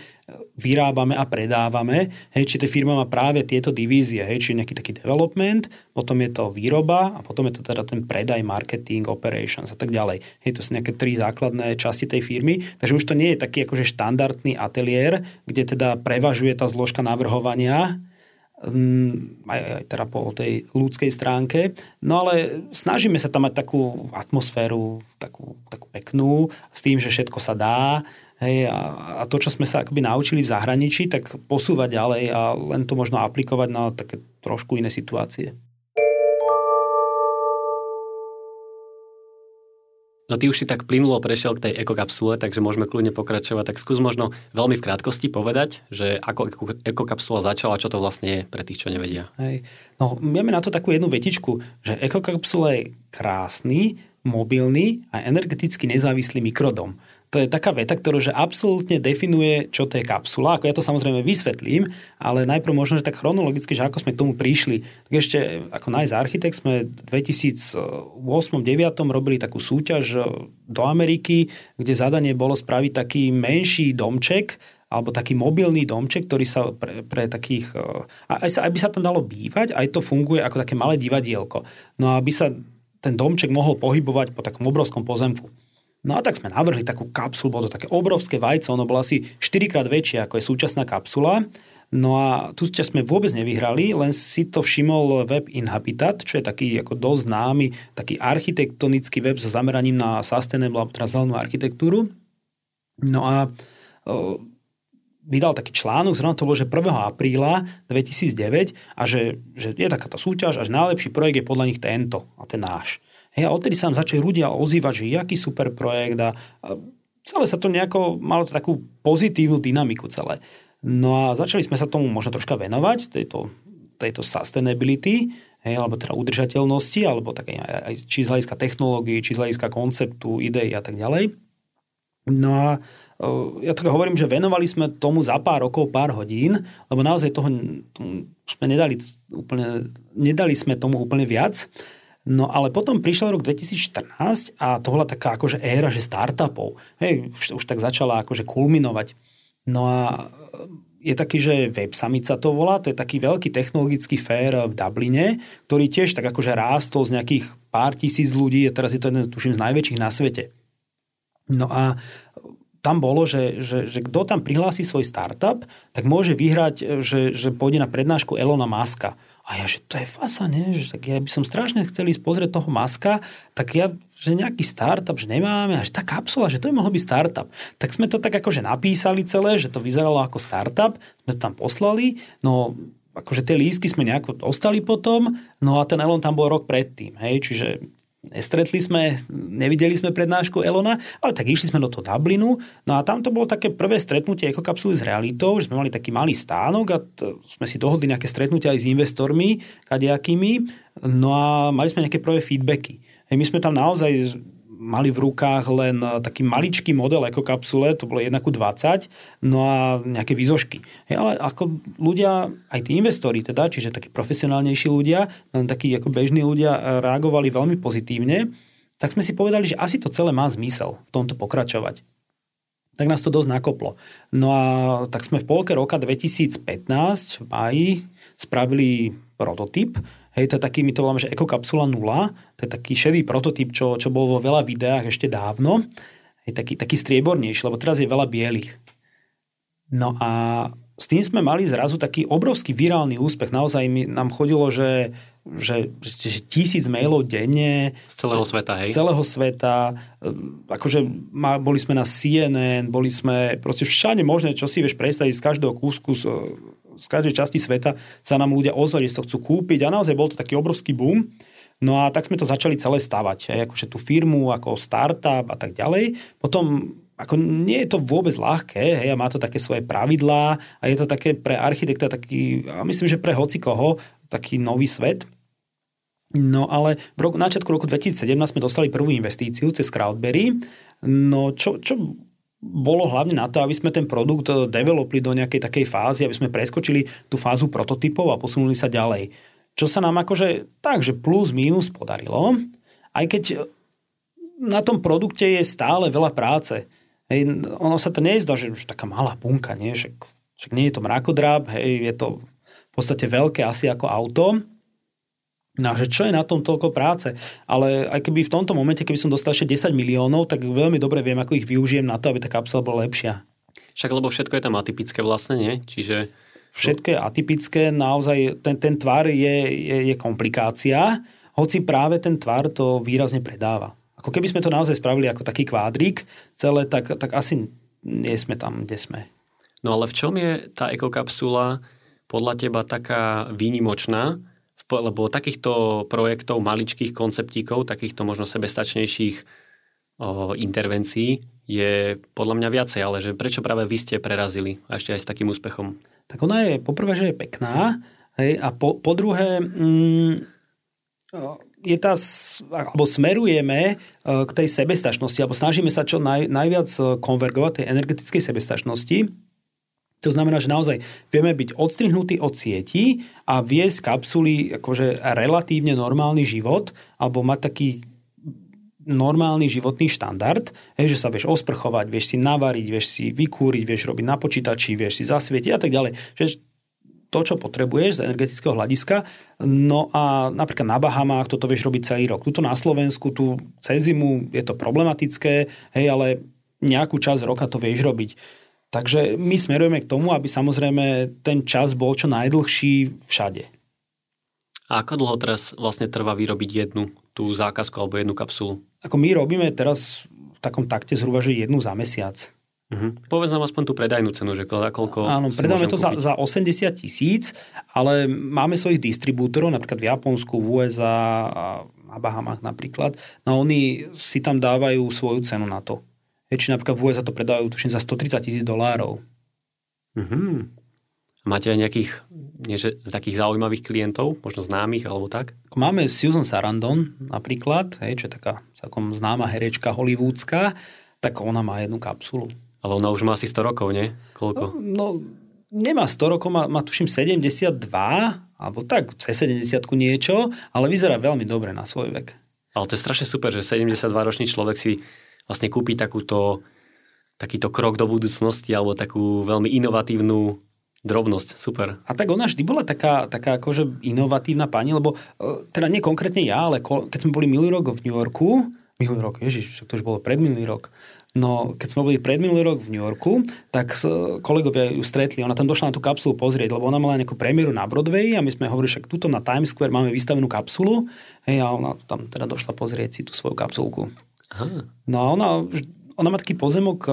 vyrábame a predávame, hej, či tá firma má práve tieto divízie, hej, či nejaký taký development, potom je to výroba a potom je to teda ten predaj, marketing, operations a tak ďalej. Hej, to sú nejaké tri základné časti tej firmy, takže už to nie je taký akože štandardný ateliér, kde teda prevažuje tá zložka navrhovania, aj, aj teda po tej ľudskej stránke. No ale snažíme sa tam mať takú atmosféru, takú, takú peknú, s tým, že všetko sa dá. Hej, a, a to, čo sme sa akoby naučili v zahraničí, tak posúvať ďalej a len to možno aplikovať na také trošku iné situácie. No ty už si tak plynulo prešiel k tej ekokapsule, takže môžeme kľudne pokračovať. Tak skús možno veľmi v krátkosti povedať, že ako ekokapsula začala, čo to vlastne je pre tých, čo nevedia. Hej. No, máme na to takú jednu vetičku, že ekokapsula je krásny, mobilný a energeticky nezávislý mikrodom to je taká veta, ktorá že absolútne definuje, čo to je kapsula. Ako ja to samozrejme vysvetlím, ale najprv možno, že tak chronologicky, že ako sme k tomu prišli. Tak ešte ako Nice Architect sme v 2008-2009 robili takú súťaž e, do Ameriky, kde zadanie bolo spraviť taký menší domček, alebo taký mobilný domček, ktorý sa pre, pre takých... E, aj sa, aby sa tam dalo bývať, aj to funguje ako také malé divadielko. No a aby sa ten domček mohol pohybovať po takom obrovskom pozemku. No a tak sme navrhli takú kapsulu, bolo to také obrovské vajco, ono bolo asi 4 krát väčšie ako je súčasná kapsula. No a tu sme vôbec nevyhrali, len si to všimol web Inhabitat, čo je taký ako dosť známy, taký architektonický web so zameraním na sustainable, teda zelenú architektúru. No a vydal taký článok, zrovna to bolo, že 1. apríla 2009 a že, že je takáto súťaž a že najlepší projekt je podľa nich tento a ten náš. Hej, a odtedy sa nám začali ľudia ozývať, že jaký super projekt a, a celé sa to nejako, malo to takú pozitívnu dynamiku celé. No a začali sme sa tomu možno troška venovať, tejto, tejto sustainability, hej, alebo teda udržateľnosti, alebo také aj či z hľadiska technológií, či z hľadiska konceptu, ideí a tak ďalej. No a ja tak hovorím, že venovali sme tomu za pár rokov, pár hodín, lebo naozaj toho, sme nedali, úplne, nedali sme tomu úplne viac. No ale potom prišiel rok 2014 a to bola taká akože éra, že startupov. Hej, už, už tak začala akože kulminovať. No a je taký, že Web Summit sa to volá, to je taký veľký technologický fér v Dubline, ktorý tiež tak akože rástol z nejakých pár tisíc ľudí a teraz je to jeden, tuším, z najväčších na svete. No a tam bolo, že, že, že kto tam prihlási svoj startup, tak môže vyhrať, že, že pôjde na prednášku Elona Muska. A ja, že to je fasa, nie? Že tak ja by som strašne chcel ísť pozrieť toho Maska, tak ja, že nejaký startup, že nemáme, až tá kapsula, že to by mohol byť startup. Tak sme to tak akože napísali celé, že to vyzeralo ako startup, sme to tam poslali, no akože tie lístky sme nejako dostali potom, no a ten Elon tam bol rok predtým, hej, čiže Nestretli sme, nevideli sme prednášku Elona, ale tak išli sme do toho Dublinu. No a tam to bolo také prvé stretnutie ekokapsuly s realitou, že sme mali taký malý stánok a t- sme si dohodli nejaké stretnutia aj s investormi, kadejakými. No a mali sme nejaké prvé feedbacky. Hej, my sme tam naozaj mali v rukách len eh, taký maličký model ako kapsule, to bolo 1 ku 20, no a nejaké výzožky. Hej, ale ako ľudia, aj tí investori teda, čiže takí profesionálnejší ľudia, len takí ako bežní ľudia eh, reagovali veľmi pozitívne, tak sme si povedali, že asi to celé má zmysel v tomto pokračovať. Tak nás to dosť nakoplo. No a tak sme v polke roka 2015 v máji spravili prototyp, Hej, to je taký, my to voláme, že ekokapsula 0. To je taký šedý prototyp, čo, čo bol vo veľa videách ešte dávno. Je taký, taký striebornejší, lebo teraz je veľa bielých. No a s tým sme mali zrazu taký obrovský virálny úspech. Naozaj mi, nám chodilo, že, že, že tisíc mailov denne. Z celého sveta, hej? Z celého sveta. Akože boli sme na CNN, boli sme proste všade možné, čo si vieš predstaviť z každého kúsku z každej časti sveta sa nám ľudia ozvali, že to chcú kúpiť a naozaj bol to taký obrovský boom. No a tak sme to začali celé stavať, aj akože tú firmu, ako startup a tak ďalej. Potom ako nie je to vôbec ľahké, hej, a má to také svoje pravidlá a je to také pre architekta taký, a myslím, že pre hoci koho, taký nový svet. No ale v roku, na roku 2017 sme dostali prvú investíciu cez Crowdberry. No čo, čo bolo hlavne na to, aby sme ten produkt developli do nejakej takej fázy, aby sme preskočili tú fázu prototypov a posunuli sa ďalej. Čo sa nám akože tak, že plus minus podarilo, aj keď na tom produkte je stále veľa práce. Hej, ono sa to nezdá, že už taká malá punka, nie? Však, však nie je to mrakodrap, hej, je to v podstate veľké asi ako auto, No že čo je na tom toľko práce? Ale aj keby v tomto momente, keby som dostal ešte 10 miliónov, tak veľmi dobre viem, ako ich využijem na to, aby tá kapsula bola lepšia. Však lebo všetko je tam atypické vlastne, nie? Čiže... Všetko je atypické, naozaj ten, ten tvar je, je, je komplikácia, hoci práve ten tvar to výrazne predáva. Ako keby sme to naozaj spravili ako taký kvádrik celé, tak, tak asi nie sme tam, kde sme. No ale v čom je tá ekokapsula podľa teba taká výnimočná, lebo takýchto projektov, maličkých konceptíkov, takýchto možno sebestačnejších o, intervencií je podľa mňa viacej, ale že prečo práve vy ste prerazili a ešte aj s takým úspechom? Tak ona je poprvé, že je pekná hej, a po, po druhé mm, je tá, alebo smerujeme e, k tej sebestačnosti, alebo snažíme sa čo naj, najviac e, konvergovať tej energetickej sebestačnosti to znamená, že naozaj vieme byť odstrihnutí od sieti a viesť kapsuly akože relatívne normálny život alebo mať taký normálny životný štandard, hej, že sa vieš osprchovať, vieš si navariť, vieš si vykúriť, vieš robiť na počítači, vieš si zasvietiť a tak ďalej. Že to, čo potrebuješ z energetického hľadiska. No a napríklad na Bahamách toto vieš robiť celý rok. Tuto na Slovensku, tu cez zimu je to problematické, hej, ale nejakú časť roka to vieš robiť. Takže my smerujeme k tomu, aby samozrejme ten čas bol čo najdlhší všade. A ako dlho teraz vlastne trvá vyrobiť jednu tú zákazku alebo jednu kapsulu? Ako my robíme teraz v takom takte zhruba, že jednu za mesiac. Uh-huh. Povedz nám aspoň tú predajnú cenu, že za koľko Áno, predáme to za, za 80 tisíc, ale máme svojich distribútorov, napríklad v Japonsku, v USA a na Bahamách napríklad. No oni si tam dávajú svoju cenu na to. Či napríklad v USA to predávajú tuším za 130 tisíc dolárov. Uh-huh. Máte aj nejakých nie, že, z takých zaujímavých klientov, možno známych alebo tak? Máme Susan Sarandon napríklad, hej, čo je taká celkom známa herečka hollywoodská, tak ona má jednu kapsulu. Ale ona už má asi 100 rokov, nie? Koľko? No, no nemá 100 rokov, má, má tuším 72, alebo tak, cez 70 niečo, ale vyzerá veľmi dobre na svoj vek. Ale to je strašne super, že 72-ročný človek si vlastne kúpi takúto, takýto krok do budúcnosti alebo takú veľmi inovatívnu drobnosť. Super. A tak ona vždy bola taká, taká akože inovatívna pani, lebo e, teda nie konkrétne ja, ale keď sme boli minulý rok v New Yorku, minulý rok, ježiš, to už bolo pred minulý rok, No, keď sme boli predminulý rok v New Yorku, tak kolegovia ju stretli. Ona tam došla na tú kapsulu pozrieť, lebo ona mala nejakú premiéru na Broadway a my sme hovorili, však tuto na Times Square máme vystavenú kapsulu. Hej, a ona tam teda došla pozrieť si tú svoju kapsulku. Aha. No a ona, ona má taký pozemok e,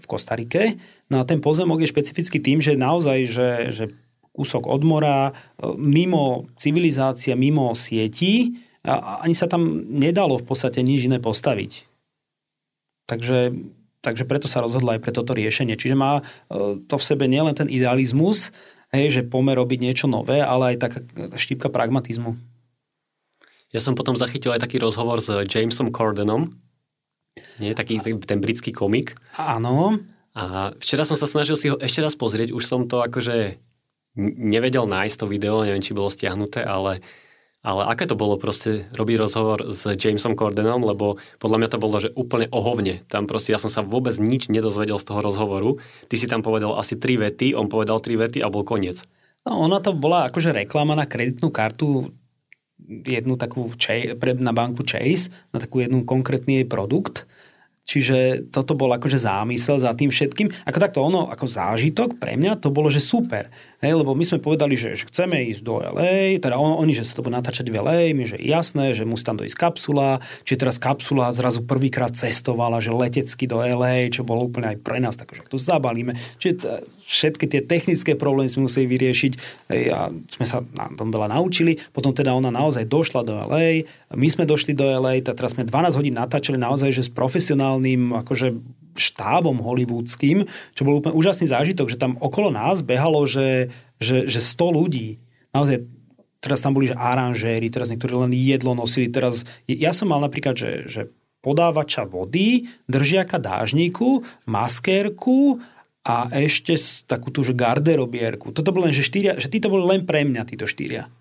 v Kostarike. No a ten pozemok je špecifický tým, že naozaj, že, že kúsok od mora, e, mimo civilizácia, mimo sietí, a ani sa tam nedalo v podstate nič iné postaviť. Takže, takže preto sa rozhodla aj pre toto riešenie. Čiže má e, to v sebe nielen ten idealizmus, hej, že pomer robiť niečo nové, ale aj taká štípka pragmatizmu. Ja som potom zachytil aj taký rozhovor s Jamesom Cordenom, nie, taký ten britský komik. Áno. A včera som sa snažil si ho ešte raz pozrieť, už som to akože nevedel nájsť to video, neviem, či bolo stiahnuté, ale ale aké to bolo proste robiť rozhovor s Jamesom Cordenom, lebo podľa mňa to bolo, že úplne ohovne. Tam proste ja som sa vôbec nič nedozvedel z toho rozhovoru. Ty si tam povedal asi tri vety, on povedal tri vety a bol koniec. No, ona to bola akože reklama na kreditnú kartu jednu takú na banku Chase, na takú jednu konkrétny jej produkt Čiže toto bol akože zámysel za tým všetkým. Ako takto ono, ako zážitok pre mňa to bolo, že super. Hej, lebo my sme povedali, že, že chceme ísť do LA, teda on, oni, že sa to bude natáčať v LA, my, že jasné, že musí tam dojsť kapsula, čiže teraz kapsula zrazu prvýkrát cestovala, že letecky do LA, čo bolo úplne aj pre nás, takže to zabalíme. Čiže t- všetky tie technické problémy sme museli vyriešiť a sme sa na tom veľa naučili. Potom teda ona naozaj došla do LA, my sme došli do LA, teda teraz sme 12 hodín natáčali naozaj, že s profesionálnym akože štábom hollywoodským, čo bol úplne úžasný zážitok, že tam okolo nás behalo, že, že, že 100 ľudí. Naozaj teraz tam boli že aranžéri, teraz niektorí len jedlo nosili. Teraz, ja som mal napríklad, že, že podávača vody, držiaka dážniku, maskérku a ešte takú tú že garderobierku. Toto bolo len, že, štyria, že títo boli len pre mňa, títo štyria.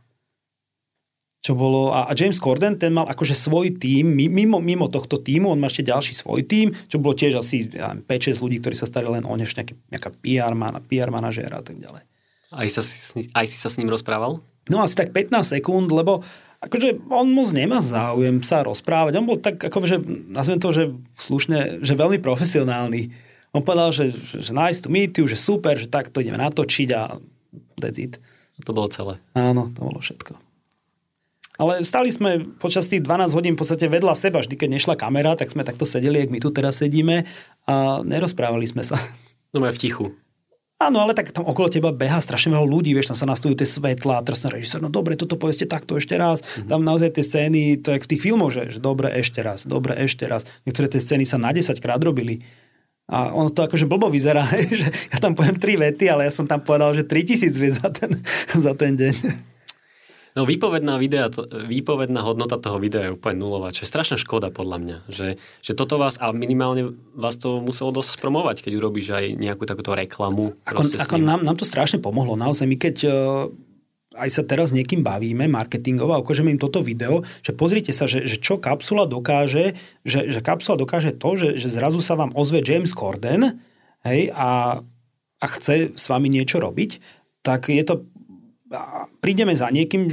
Čo bolo, a, James Corden, ten mal akože svoj tím, mimo, mimo tohto týmu, on má ešte ďalší svoj tím, čo bolo tiež asi ja 5-6 ľudí, ktorí sa starali len o než nejaký, nejaká PR, man, PR manažéra a tak ďalej. Aj, sa, aj si sa s ním rozprával? No asi tak 15 sekúnd, lebo akože on moc nemá záujem sa rozprávať. On bol tak, akože, nazvem to, že slušne, že veľmi profesionálny on povedal, že, že, nice to meet you, že super, že tak to ideme natočiť a that's it. A to bolo celé. Áno, to bolo všetko. Ale stali sme počas tých 12 hodín v podstate vedľa seba. Vždy, keď nešla kamera, tak sme takto sedeli, jak my tu teraz sedíme a nerozprávali sme sa. No v tichu. Áno, ale tak tam okolo teba beha strašne veľa ľudí, vieš, tam sa nastavujú tie svetla, teraz režisér, no dobre, toto povedzte takto ešte raz. Mm-hmm. Tam naozaj tie scény, to je v tých filmoch, že, že dobre, ešte raz, dobre, ešte raz. Niektoré tie scény sa na 10 krát robili. A ono to akože blbo vyzerá, že ja tam poviem tri vety, ale ja som tam povedal, že 3000 viet za ten, za ten deň. No výpovedná, videa, výpovedná hodnota toho videa je úplne nulová, čo je strašná škoda podľa mňa. Že, že toto vás, a minimálne vás to muselo dosť spromovať, keď urobíš aj nejakú takúto reklamu. Ako, ako nám, nám to strašne pomohlo. Naozaj my keď aj sa teraz niekým bavíme marketingovo a ukážeme im toto video, že pozrite sa, že, že čo kapsula dokáže, že, že kapsula dokáže to, že, že zrazu sa vám ozve James Corden hej, a, a chce s vami niečo robiť, tak je to prídeme za niekým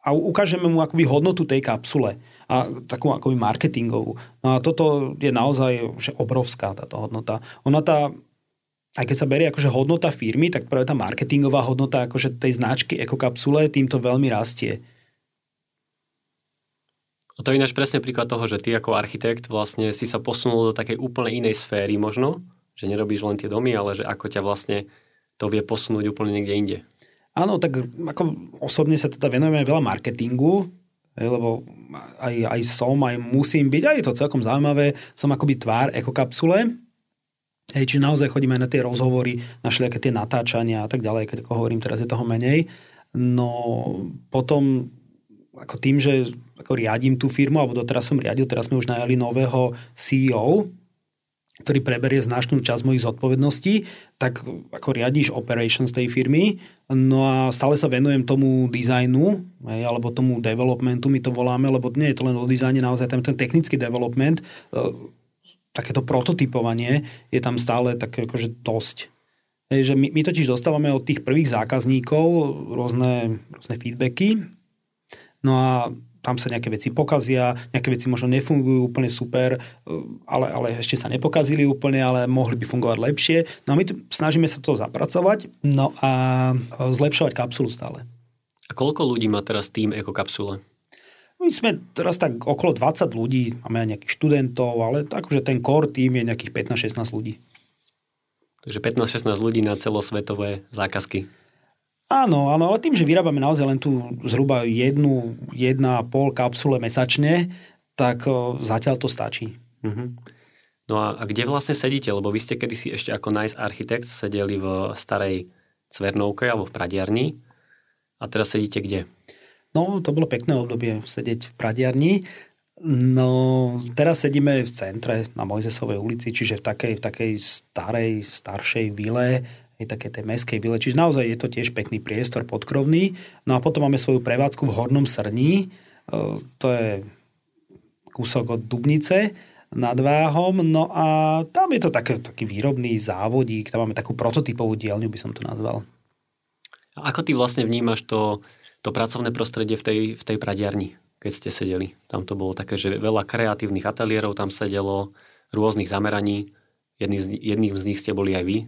a ukážeme mu akoby hodnotu tej kapsule a takú akoby marketingovú. No a toto je naozaj že obrovská táto hodnota. Ona tá, aj keď sa berie akože hodnota firmy, tak práve tá marketingová hodnota akože tej značky ekokapsule týmto veľmi rastie. A to je ináč presne príklad toho, že ty ako architekt vlastne si sa posunul do takej úplne inej sféry možno, že nerobíš len tie domy, ale že ako ťa vlastne to vie posunúť úplne niekde inde. Áno, tak ako osobne sa teda venujeme veľa marketingu, lebo aj, aj som, aj musím byť, aj je to celkom zaujímavé, som akoby tvár ekokapsule, Hej, čiže naozaj chodíme aj na tie rozhovory, na všelijaké tie natáčania a tak ďalej, keď ako hovorím, teraz je toho menej. No potom ako tým, že ako riadím tú firmu, alebo doteraz som riadil, teraz sme už najali nového CEO, ktorý preberie značnú časť mojich zodpovedností, tak ako riadíš operations tej firmy, no a stále sa venujem tomu dizajnu, alebo tomu developmentu, my to voláme, lebo nie je to len o dizajne, naozaj ten, ten technický development, e, takéto prototypovanie je tam stále také akože dosť. Je, že my, my totiž dostávame od tých prvých zákazníkov rôzne, rôzne feedbacky, no a tam sa nejaké veci pokazia, nejaké veci možno nefungujú úplne super, e, ale, ale ešte sa nepokazili úplne, ale mohli by fungovať lepšie. No a my t- snažíme sa to zapracovať no a e, zlepšovať kapsulu stále. A koľko ľudí má teraz tým Ekokapsule? My sme teraz tak okolo 20 ľudí, máme aj nejakých študentov, ale akože ten core tým je nejakých 15-16 ľudí. Takže 15-16 ľudí na celosvetové zákazky. Áno, áno, ale tým, že vyrábame naozaj len tu zhruba jednu, jedna pol kapsule mesačne, tak zatiaľ to stačí. Uh-huh. No a, a kde vlastne sedíte? Lebo vy ste kedysi ešte ako Nice Architect sedeli v starej Cvernovke alebo v Pradiarni. A teraz sedíte kde? No, to bolo pekné obdobie sedieť v Pradiarni. No, teraz sedíme v centre na Mojzesovej ulici, čiže v takej, v takej starej, staršej vile, je také tej meskej vile. Čiže naozaj je to tiež pekný priestor podkrovný. No a potom máme svoju prevádzku v Hornom Srní. E, to je kúsok od Dubnice nad Váhom. No a tam je to také, taký výrobný závodík. Tam máme takú prototypovú dielňu, by som to nazval. A ako ty vlastne vnímaš to, to pracovné prostredie v tej, v tej pradiarni, keď ste sedeli? Tam to bolo také, že veľa kreatívnych ateliérov tam sedelo, rôznych zameraní. Jedný z, jedným z nich ste boli aj vy,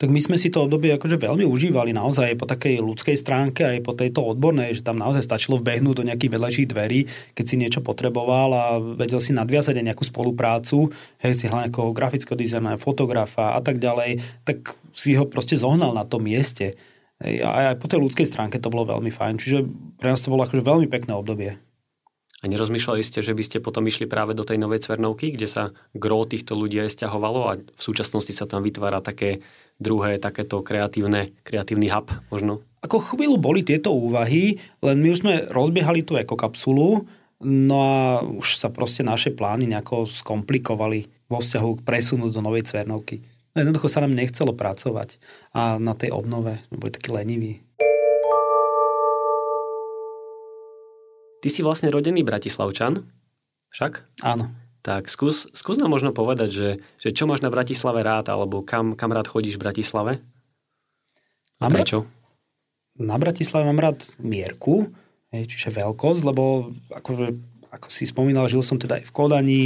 tak my sme si to obdobie akože veľmi užívali naozaj po takej ľudskej stránke aj po tejto odbornej, že tam naozaj stačilo vbehnúť do nejakých vedľajších dverí, keď si niečo potreboval a vedel si nadviazať aj nejakú spoluprácu, hej, si hľadal nejakého grafického dizajnera, fotografa a tak ďalej, tak si ho proste zohnal na tom mieste. Hej, a aj po tej ľudskej stránke to bolo veľmi fajn, čiže pre nás to bolo akože veľmi pekné obdobie. A nerozmýšľali ste, že by ste potom išli práve do tej novej Cvernovky, kde sa gro týchto ľudí aj stiahovalo a v súčasnosti sa tam vytvára také druhé takéto kreatívne, kreatívny hub možno? Ako chvíľu boli tieto úvahy, len my už sme rozbiehali tú ekokapsulu, no a už sa proste naše plány nejako skomplikovali vo vzťahu k presunu do novej Cvernovky. No jednoducho sa nám nechcelo pracovať a na tej obnove sme boli takí leniví. Ty si vlastne rodený Bratislavčan, však? Áno. Tak skús, skús nám možno povedať, že, že čo máš na Bratislave rád, alebo kam, kam rád chodíš v Bratislave? A mám prečo? Na Bratislave mám rád mierku, čiže veľkosť, lebo ako, ako si spomínal, žil som teda aj v Kodani,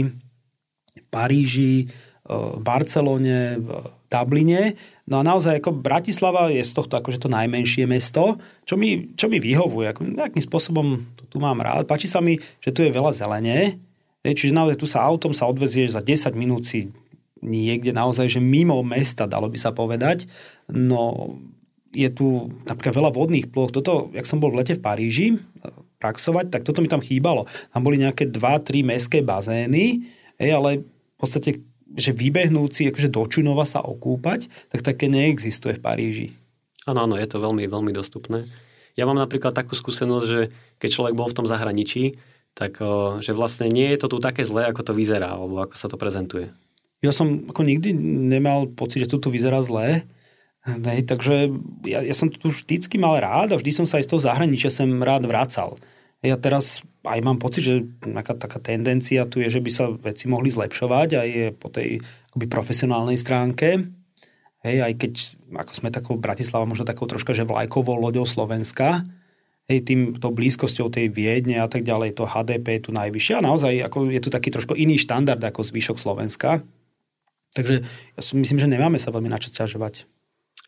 v Paríži, v Barcelone, v Dubline. No a naozaj ako Bratislava je z tohto akože to najmenšie mesto, čo mi, čo mi vyhovuje. Ako nejakým spôsobom to tu mám rád. Páči sa mi, že tu je veľa Čiže naozaj tu sa autom sa odvezieš za 10 minút si niekde naozaj, že mimo mesta, dalo by sa povedať. No je tu napríklad veľa vodných ploch. Toto, jak som bol v lete v Paríži praxovať, tak toto mi tam chýbalo. Tam boli nejaké 2-3 mestské bazény, ale v podstate že vybehnúť si akože do Čunova sa okúpať, tak také neexistuje v Paríži. Áno, áno, je to veľmi, veľmi dostupné. Ja mám napríklad takú skúsenosť, že keď človek bol v tom zahraničí, tak že vlastne nie je to tu také zlé, ako to vyzerá, alebo ako sa to prezentuje. Ja som ako nikdy nemal pocit, že to tu vyzerá zlé, Nej, takže ja, ja som tu vždycky mal rád a vždy som sa aj z toho zahraničia sem rád vracal. Ja teraz aj mám pocit, že taká, taká tendencia tu je, že by sa veci mohli zlepšovať aj po tej akoby profesionálnej stránke. hej, aj keď ako sme takou Bratislava možno takou troška, že vlajkovou loďou Slovenska, hej, tým, to blízkosťou tej Viedne a tak ďalej, to HDP je tu najvyššie a naozaj ako je tu taký trošku iný štandard ako zvyšok Slovenska. Takže ja si myslím, že nemáme sa veľmi na čo ťažovať.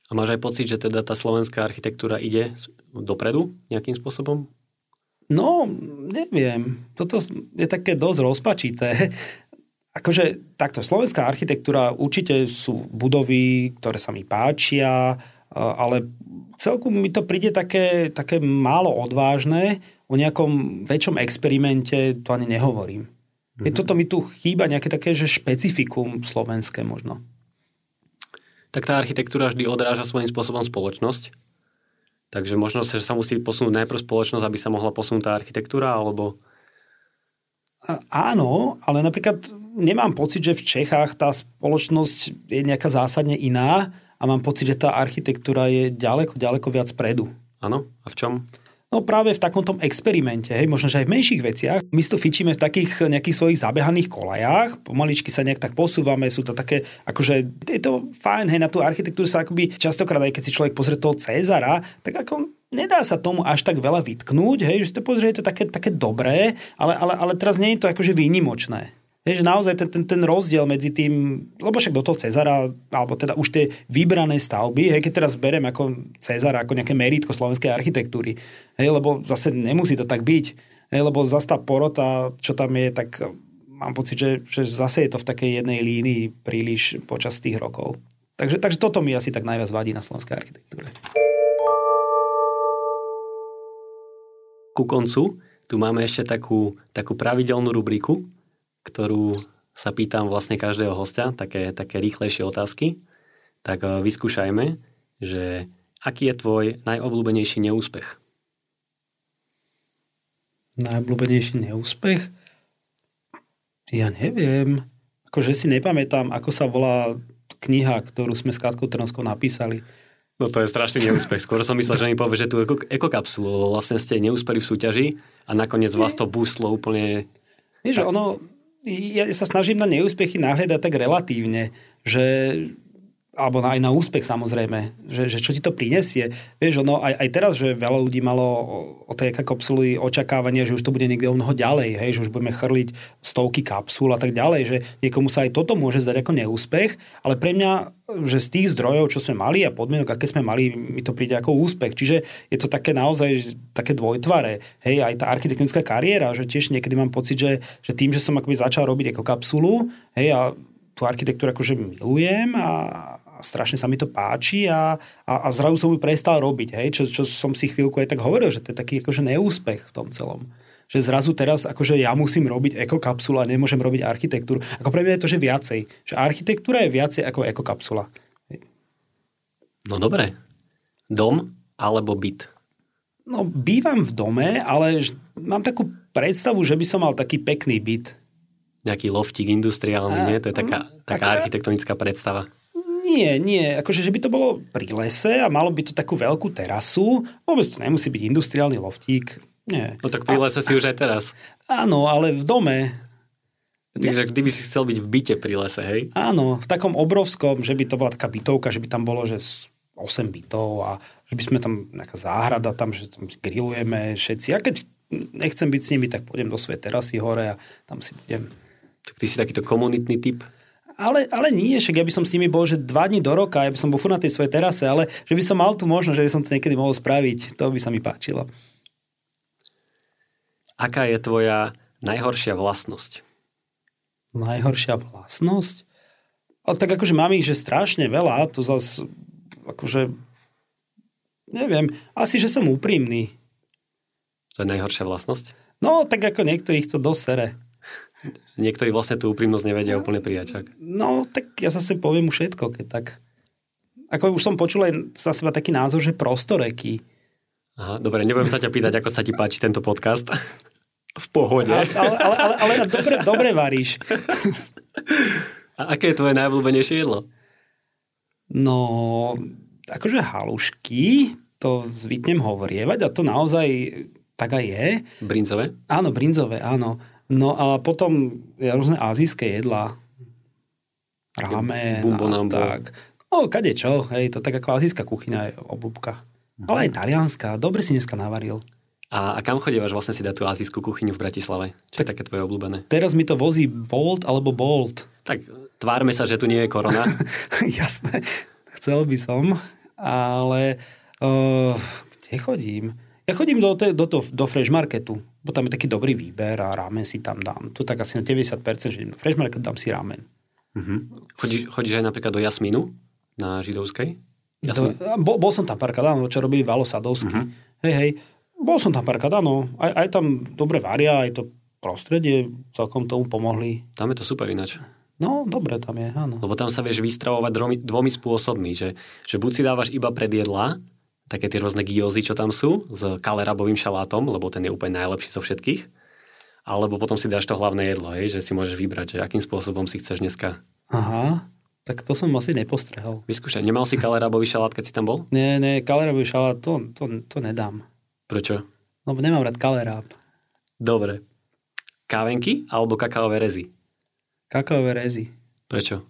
A máš aj pocit, že teda tá slovenská architektúra ide dopredu nejakým spôsobom? No, neviem. Toto je také dosť rozpačité. Akože takto, slovenská architektúra určite sú budovy, ktoré sa mi páčia, ale celku mi to príde také, také málo odvážne. O nejakom väčšom experimente to ani nehovorím. Mm-hmm. Toto mi tu chýba nejaké také, že špecifikum slovenské možno. Tak tá architektúra vždy odráža svojím spôsobom spoločnosť. Takže možno, že sa musí posunúť najprv spoločnosť, aby sa mohla posunúť tá architektúra, alebo... Áno, ale napríklad nemám pocit, že v Čechách tá spoločnosť je nejaká zásadne iná a mám pocit, že tá architektúra je ďaleko, ďaleko viac predu. Áno, a v čom? No práve v takomto experimente, hej, možno, že aj v menších veciach. My si to fičíme v takých nejakých svojich zabehaných kolajách, pomaličky sa nejak tak posúvame, sú to také, akože je to fajn, hej, na tú architektúru sa akoby častokrát, aj keď si človek pozrie toho Cezara, tak ako nedá sa tomu až tak veľa vytknúť, hej, že si to pozrie, je to také, také dobré, ale, ale, ale teraz nie je to akože výnimočné. Že naozaj ten, ten, ten rozdiel medzi tým, lebo však do toho Cezara, alebo teda už tie vybrané stavby, hej, keď teraz berem ako Cezara, ako nejaké meritko slovenskej architektúry, hej, lebo zase nemusí to tak byť, hej, lebo zase tá porota, čo tam je, tak mám pocit, že, že zase je to v takej jednej línii príliš počas tých rokov. Takže, takže toto mi asi tak najviac vadí na slovenskej architektúre. Ku koncu tu máme ešte takú, takú pravidelnú rubriku, ktorú sa pýtam vlastne každého hostia, také, také rýchlejšie otázky, tak eh, vyskúšajme, že aký je tvoj najobľúbenejší neúspech? Najobľúbenejší neúspech? Ja neviem. Akože si nepamätám, ako sa volá kniha, ktorú sme s Katkou Tronskou napísali. No to je strašný neúspech. Skôr som myslel, že mi povie, že tú ekokapsulu, lebo vlastne ste neúspeli v súťaži a nakoniec vás to boostlo úplne... Vieš, ono, ja sa snažím na neúspechy nahľadať tak relatívne, že alebo aj na úspech samozrejme, že, že čo ti to prinesie. Vieš, ono, aj, aj teraz, že veľa ľudí malo o tej kapsuly očakávanie, že už to bude niekde o mnoho ďalej, hej, že už budeme chrliť stovky kapsul a tak ďalej, že niekomu sa aj toto môže zdať ako neúspech, ale pre mňa, že z tých zdrojov, čo sme mali a podmienok, aké sme mali, mi to príde ako úspech. Čiže je to také naozaj také dvojtvare. Hej, aj tá architektonická kariéra, že tiež niekedy mám pocit, že, že tým, že som akoby začal robiť ako kapsulu, hej, a tú architektúru akože milujem a, a strašne sa mi to páči a, a, a zrazu som ju prestal robiť, hej, čo, čo som si chvíľku aj tak hovoril, že to je taký akože neúspech v tom celom. Že zrazu teraz akože ja musím robiť ekokapsula nemôžem robiť architektúru. Ako pre mňa je to, že viacej. Že architektúra je viacej ako ekokapsula. No dobre. Dom alebo byt? No bývam v dome, ale mám takú predstavu, že by som mal taký pekný byt. Nejaký loftík industriálny, a, nie? To je taká, taká architektonická predstava. Nie, nie. Akože, že by to bolo pri lese a malo by to takú veľkú terasu. Vôbec to nemusí byť industriálny loftík. Nie. No tak pri lese si už aj teraz. Áno, ale v dome. Takže kdyby si chcel byť v byte pri lese, hej? Áno, v takom obrovskom, že by to bola taká bytovka, že by tam bolo, že 8 bytov a že by sme tam nejaká záhrada tam, že tam grillujeme všetci. A keď nechcem byť s nimi, tak pôjdem do svojej terasy hore a tam si budem. Tak ty si takýto komunitný typ? Ale, ale nie, však ja by som s nimi bol, že dva dní do roka, ja by som bol furt na tej svojej terase, ale že by som mal tu možnosť, že by som to niekedy mohol spraviť, to by sa mi páčilo. Aká je tvoja najhoršia vlastnosť? Najhoršia vlastnosť? Ale tak akože mám ich, že strašne veľa, to zase akože neviem, asi, že som úprimný. To je najhoršia vlastnosť? No, tak ako niektorých to dosere. Niektorí vlastne tú úprimnosť nevedia úplne prijať. Čak. No, tak ja zase poviem všetko, keď tak. Ako už som počul aj za seba taký názor, že prostoreký. Aha, dobre, nebudem sa ťa pýtať, ako sa ti páči tento podcast. v pohode. Ale, ale, ale, ale, ale dobre, dobre varíš. A aké je tvoje najobľúbenejšie jedlo? No, akože halušky, to zvyknem hovorievať a to naozaj tak aj je. Brinzové? Áno, brinzové, áno. No a potom rôzne azijské jedlá. Rámen a tak. No kade čo, hej, to tak ako azijská kuchyňa je obľúbka. Uh-huh. Ale aj talianská, dobre si dneska navaril. A, a kam chodívaš vlastne si dať tú azijskú kuchyňu v Bratislave? Čo tak, je také tvoje obľúbené? Teraz mi to vozí Bolt alebo Bolt. Tak tvárme sa, že tu nie je korona. Jasné, chcel by som, ale uh, kde chodím? Ja chodím do, do, do, do Fresh Marketu, bo tam je taký dobrý výber a ramen si tam dám. Tu tak asi na 90%, že do Fresh Marketu dám si ramen. Uh-huh. Chodíš, chodíš aj napríklad do Jasmínu na židovskej? Do, bol, bol som tam párkrát, áno, čo robili Valo Sadovský. Uh-huh. Hej, hej, bol som tam párkrát, áno. Aj, aj tam dobre varia, aj to prostredie celkom tomu pomohli. Tam je to super ináč. No, dobre tam je, áno. Lebo tam sa vieš vystravovať dvomi, dvomi spôsobmi, že, že buď si dávaš iba predjedla, také tie rôzne gyozy, čo tam sú, s kalerabovým šalátom, lebo ten je úplne najlepší zo všetkých, alebo potom si dáš to hlavné jedlo, hej, že si môžeš vybrať, že akým spôsobom si chceš dneska. Aha, tak to som asi nepostrehol. Vyskúšaj, nemal si kalerabový šalát, keď si tam bol? Nie, nie, kalerabový šalát, to, to, to nedám. Prečo? Lebo nemám rád kaleráb. Dobre. Kávenky alebo kakaové rezy? Kakaové rezy. Prečo?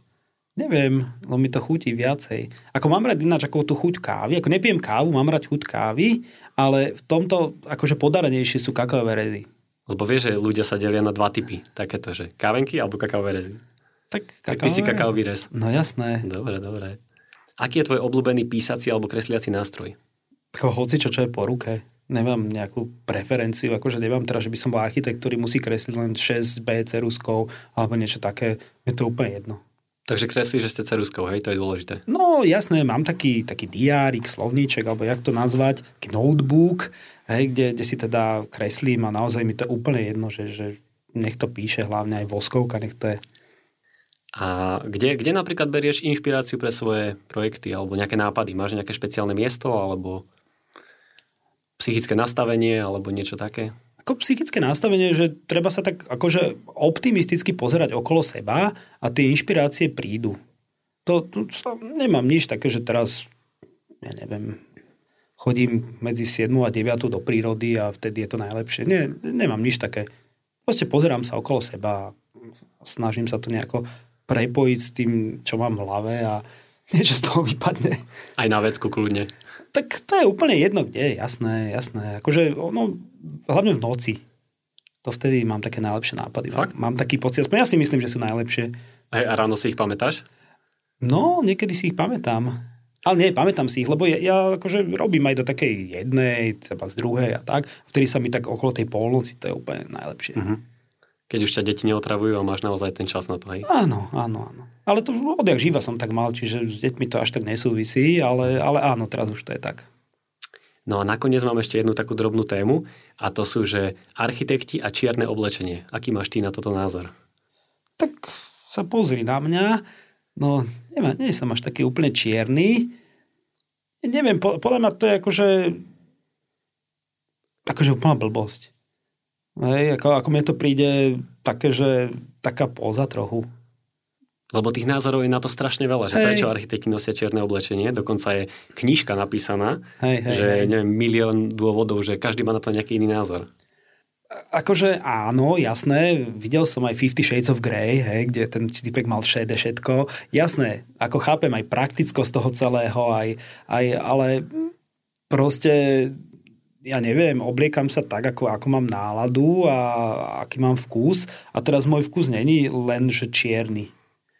Neviem, lebo mi to chutí viacej. Ako mám rád ináč ako tú chuť kávy, ako nepijem kávu, mám rád chuť kávy, ale v tomto akože podarenejšie sú kakaové rezy. Lebo vieš, že ľudia sa delia na dva typy. Takéto, že kávenky alebo kakaové rezy. Tak, tak ty si kakaový rez. No jasné. Dobre, dobre. Aký je tvoj obľúbený písací alebo kresliaci nástroj? Hoci čo, čo je po ruke. Nemám nejakú preferenciu, akože nemám teraz, že by som bol architekt, ktorý musí kresliť len 6B ceruskou alebo niečo také. Je to úplne jedno. Takže kreslíš, že ste ceruskou, hej, to je dôležité. No jasné, mám taký, taký diárik, slovníček, alebo jak to nazvať, taký notebook, hej, kde, kde si teda kreslím a naozaj mi to je úplne jedno, že, že nech to píše, hlavne aj voskovka, nech to je. A kde, kde napríklad berieš inšpiráciu pre svoje projekty alebo nejaké nápady? Máš nejaké špeciálne miesto alebo psychické nastavenie alebo niečo také? Ako psychické nastavenie, že treba sa tak akože optimisticky pozerať okolo seba a tie inšpirácie prídu. To, to, to nemám nič také, že teraz ja neviem, chodím medzi 7 a 9 do prírody a vtedy je to najlepšie. Nie, nemám nič také. Proste pozerám sa okolo seba a snažím sa to nejako prepojiť s tým, čo mám v hlave a niečo z toho vypadne. Aj na vecku kľudne. Tak to je úplne jedno, kde, jasné, jasné. Akože, ono, hlavne v noci. To vtedy mám také najlepšie nápady. Fakt? Mám taký pocit, aspoň ja si myslím, že sú najlepšie. A, a ráno si ich pamätáš? No, niekedy si ich pamätám. Ale nie, pamätám si ich, lebo ja, ja akože robím aj do takej jednej, treba z druhej a tak. Vtedy sa mi tak okolo tej polnoci, to je úplne najlepšie. Uh-huh. Keď už ťa deti neotravujú a máš naozaj ten čas na to, hej? Áno, áno, áno. Ale to odjak živa som tak mal, čiže s deťmi to až tak nesúvisí, ale, ale áno, teraz už to je tak. No a nakoniec mám ešte jednu takú drobnú tému a to sú, že architekti a čierne oblečenie. Aký máš ty na toto názor? Tak sa pozri na mňa No, neviem, nie som až taký úplne čierny. Neviem, podľa mňa to je akože akože úplná blbosť. Hej, ako, ako mne to príde také, že taká poza trochu. Lebo tých názorov je na to strašne veľa, že hej. prečo architekti nosia čierne oblečenie. Dokonca je knižka napísaná, hej, hej, že hej. neviem, milión dôvodov, že každý má na to nejaký iný názor. Akože áno, jasné, videl som aj Fifty Shades of Grey, hej, kde ten typek mal šedé všetko. Jasné, ako chápem aj praktickosť toho celého, aj, aj, ale proste ja neviem, obliekam sa tak, ako, ako mám náladu a aký mám vkus. A teraz môj vkus není len, že čierny.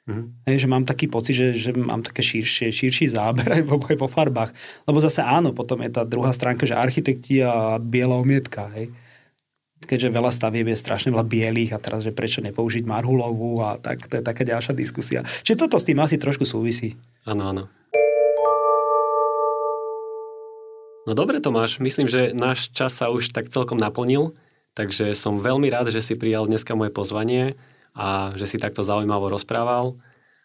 Mm. Hej, že mám taký pocit, že, že mám také širšie, širší záber aj vo, aj vo farbách. Lebo zase áno, potom je tá druhá stránka, že architekti a biela umietka. Hej keďže veľa stavieb je strašne veľa bielých a teraz, že prečo nepoužiť marhulovú a tak, to je taká ďalšia diskusia. Čiže toto s tým asi trošku súvisí. Áno, áno. No dobre Tomáš, myslím, že náš čas sa už tak celkom naplnil, takže som veľmi rád, že si prijal dneska moje pozvanie a že si takto zaujímavo rozprával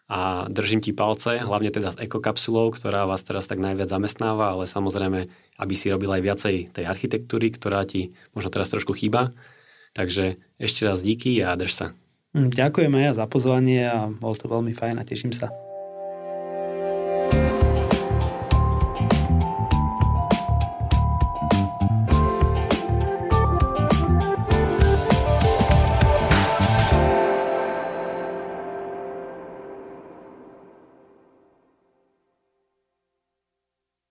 a držím ti palce, hlavne teda s ekokapsulou, ktorá vás teraz tak najviac zamestnáva, ale samozrejme aby si robil aj viacej tej architektúry, ktorá ti možno teraz trošku chýba. Takže ešte raz díky a drž sa. Hm, ďakujem aj za pozvanie a bol to veľmi fajn a teším sa.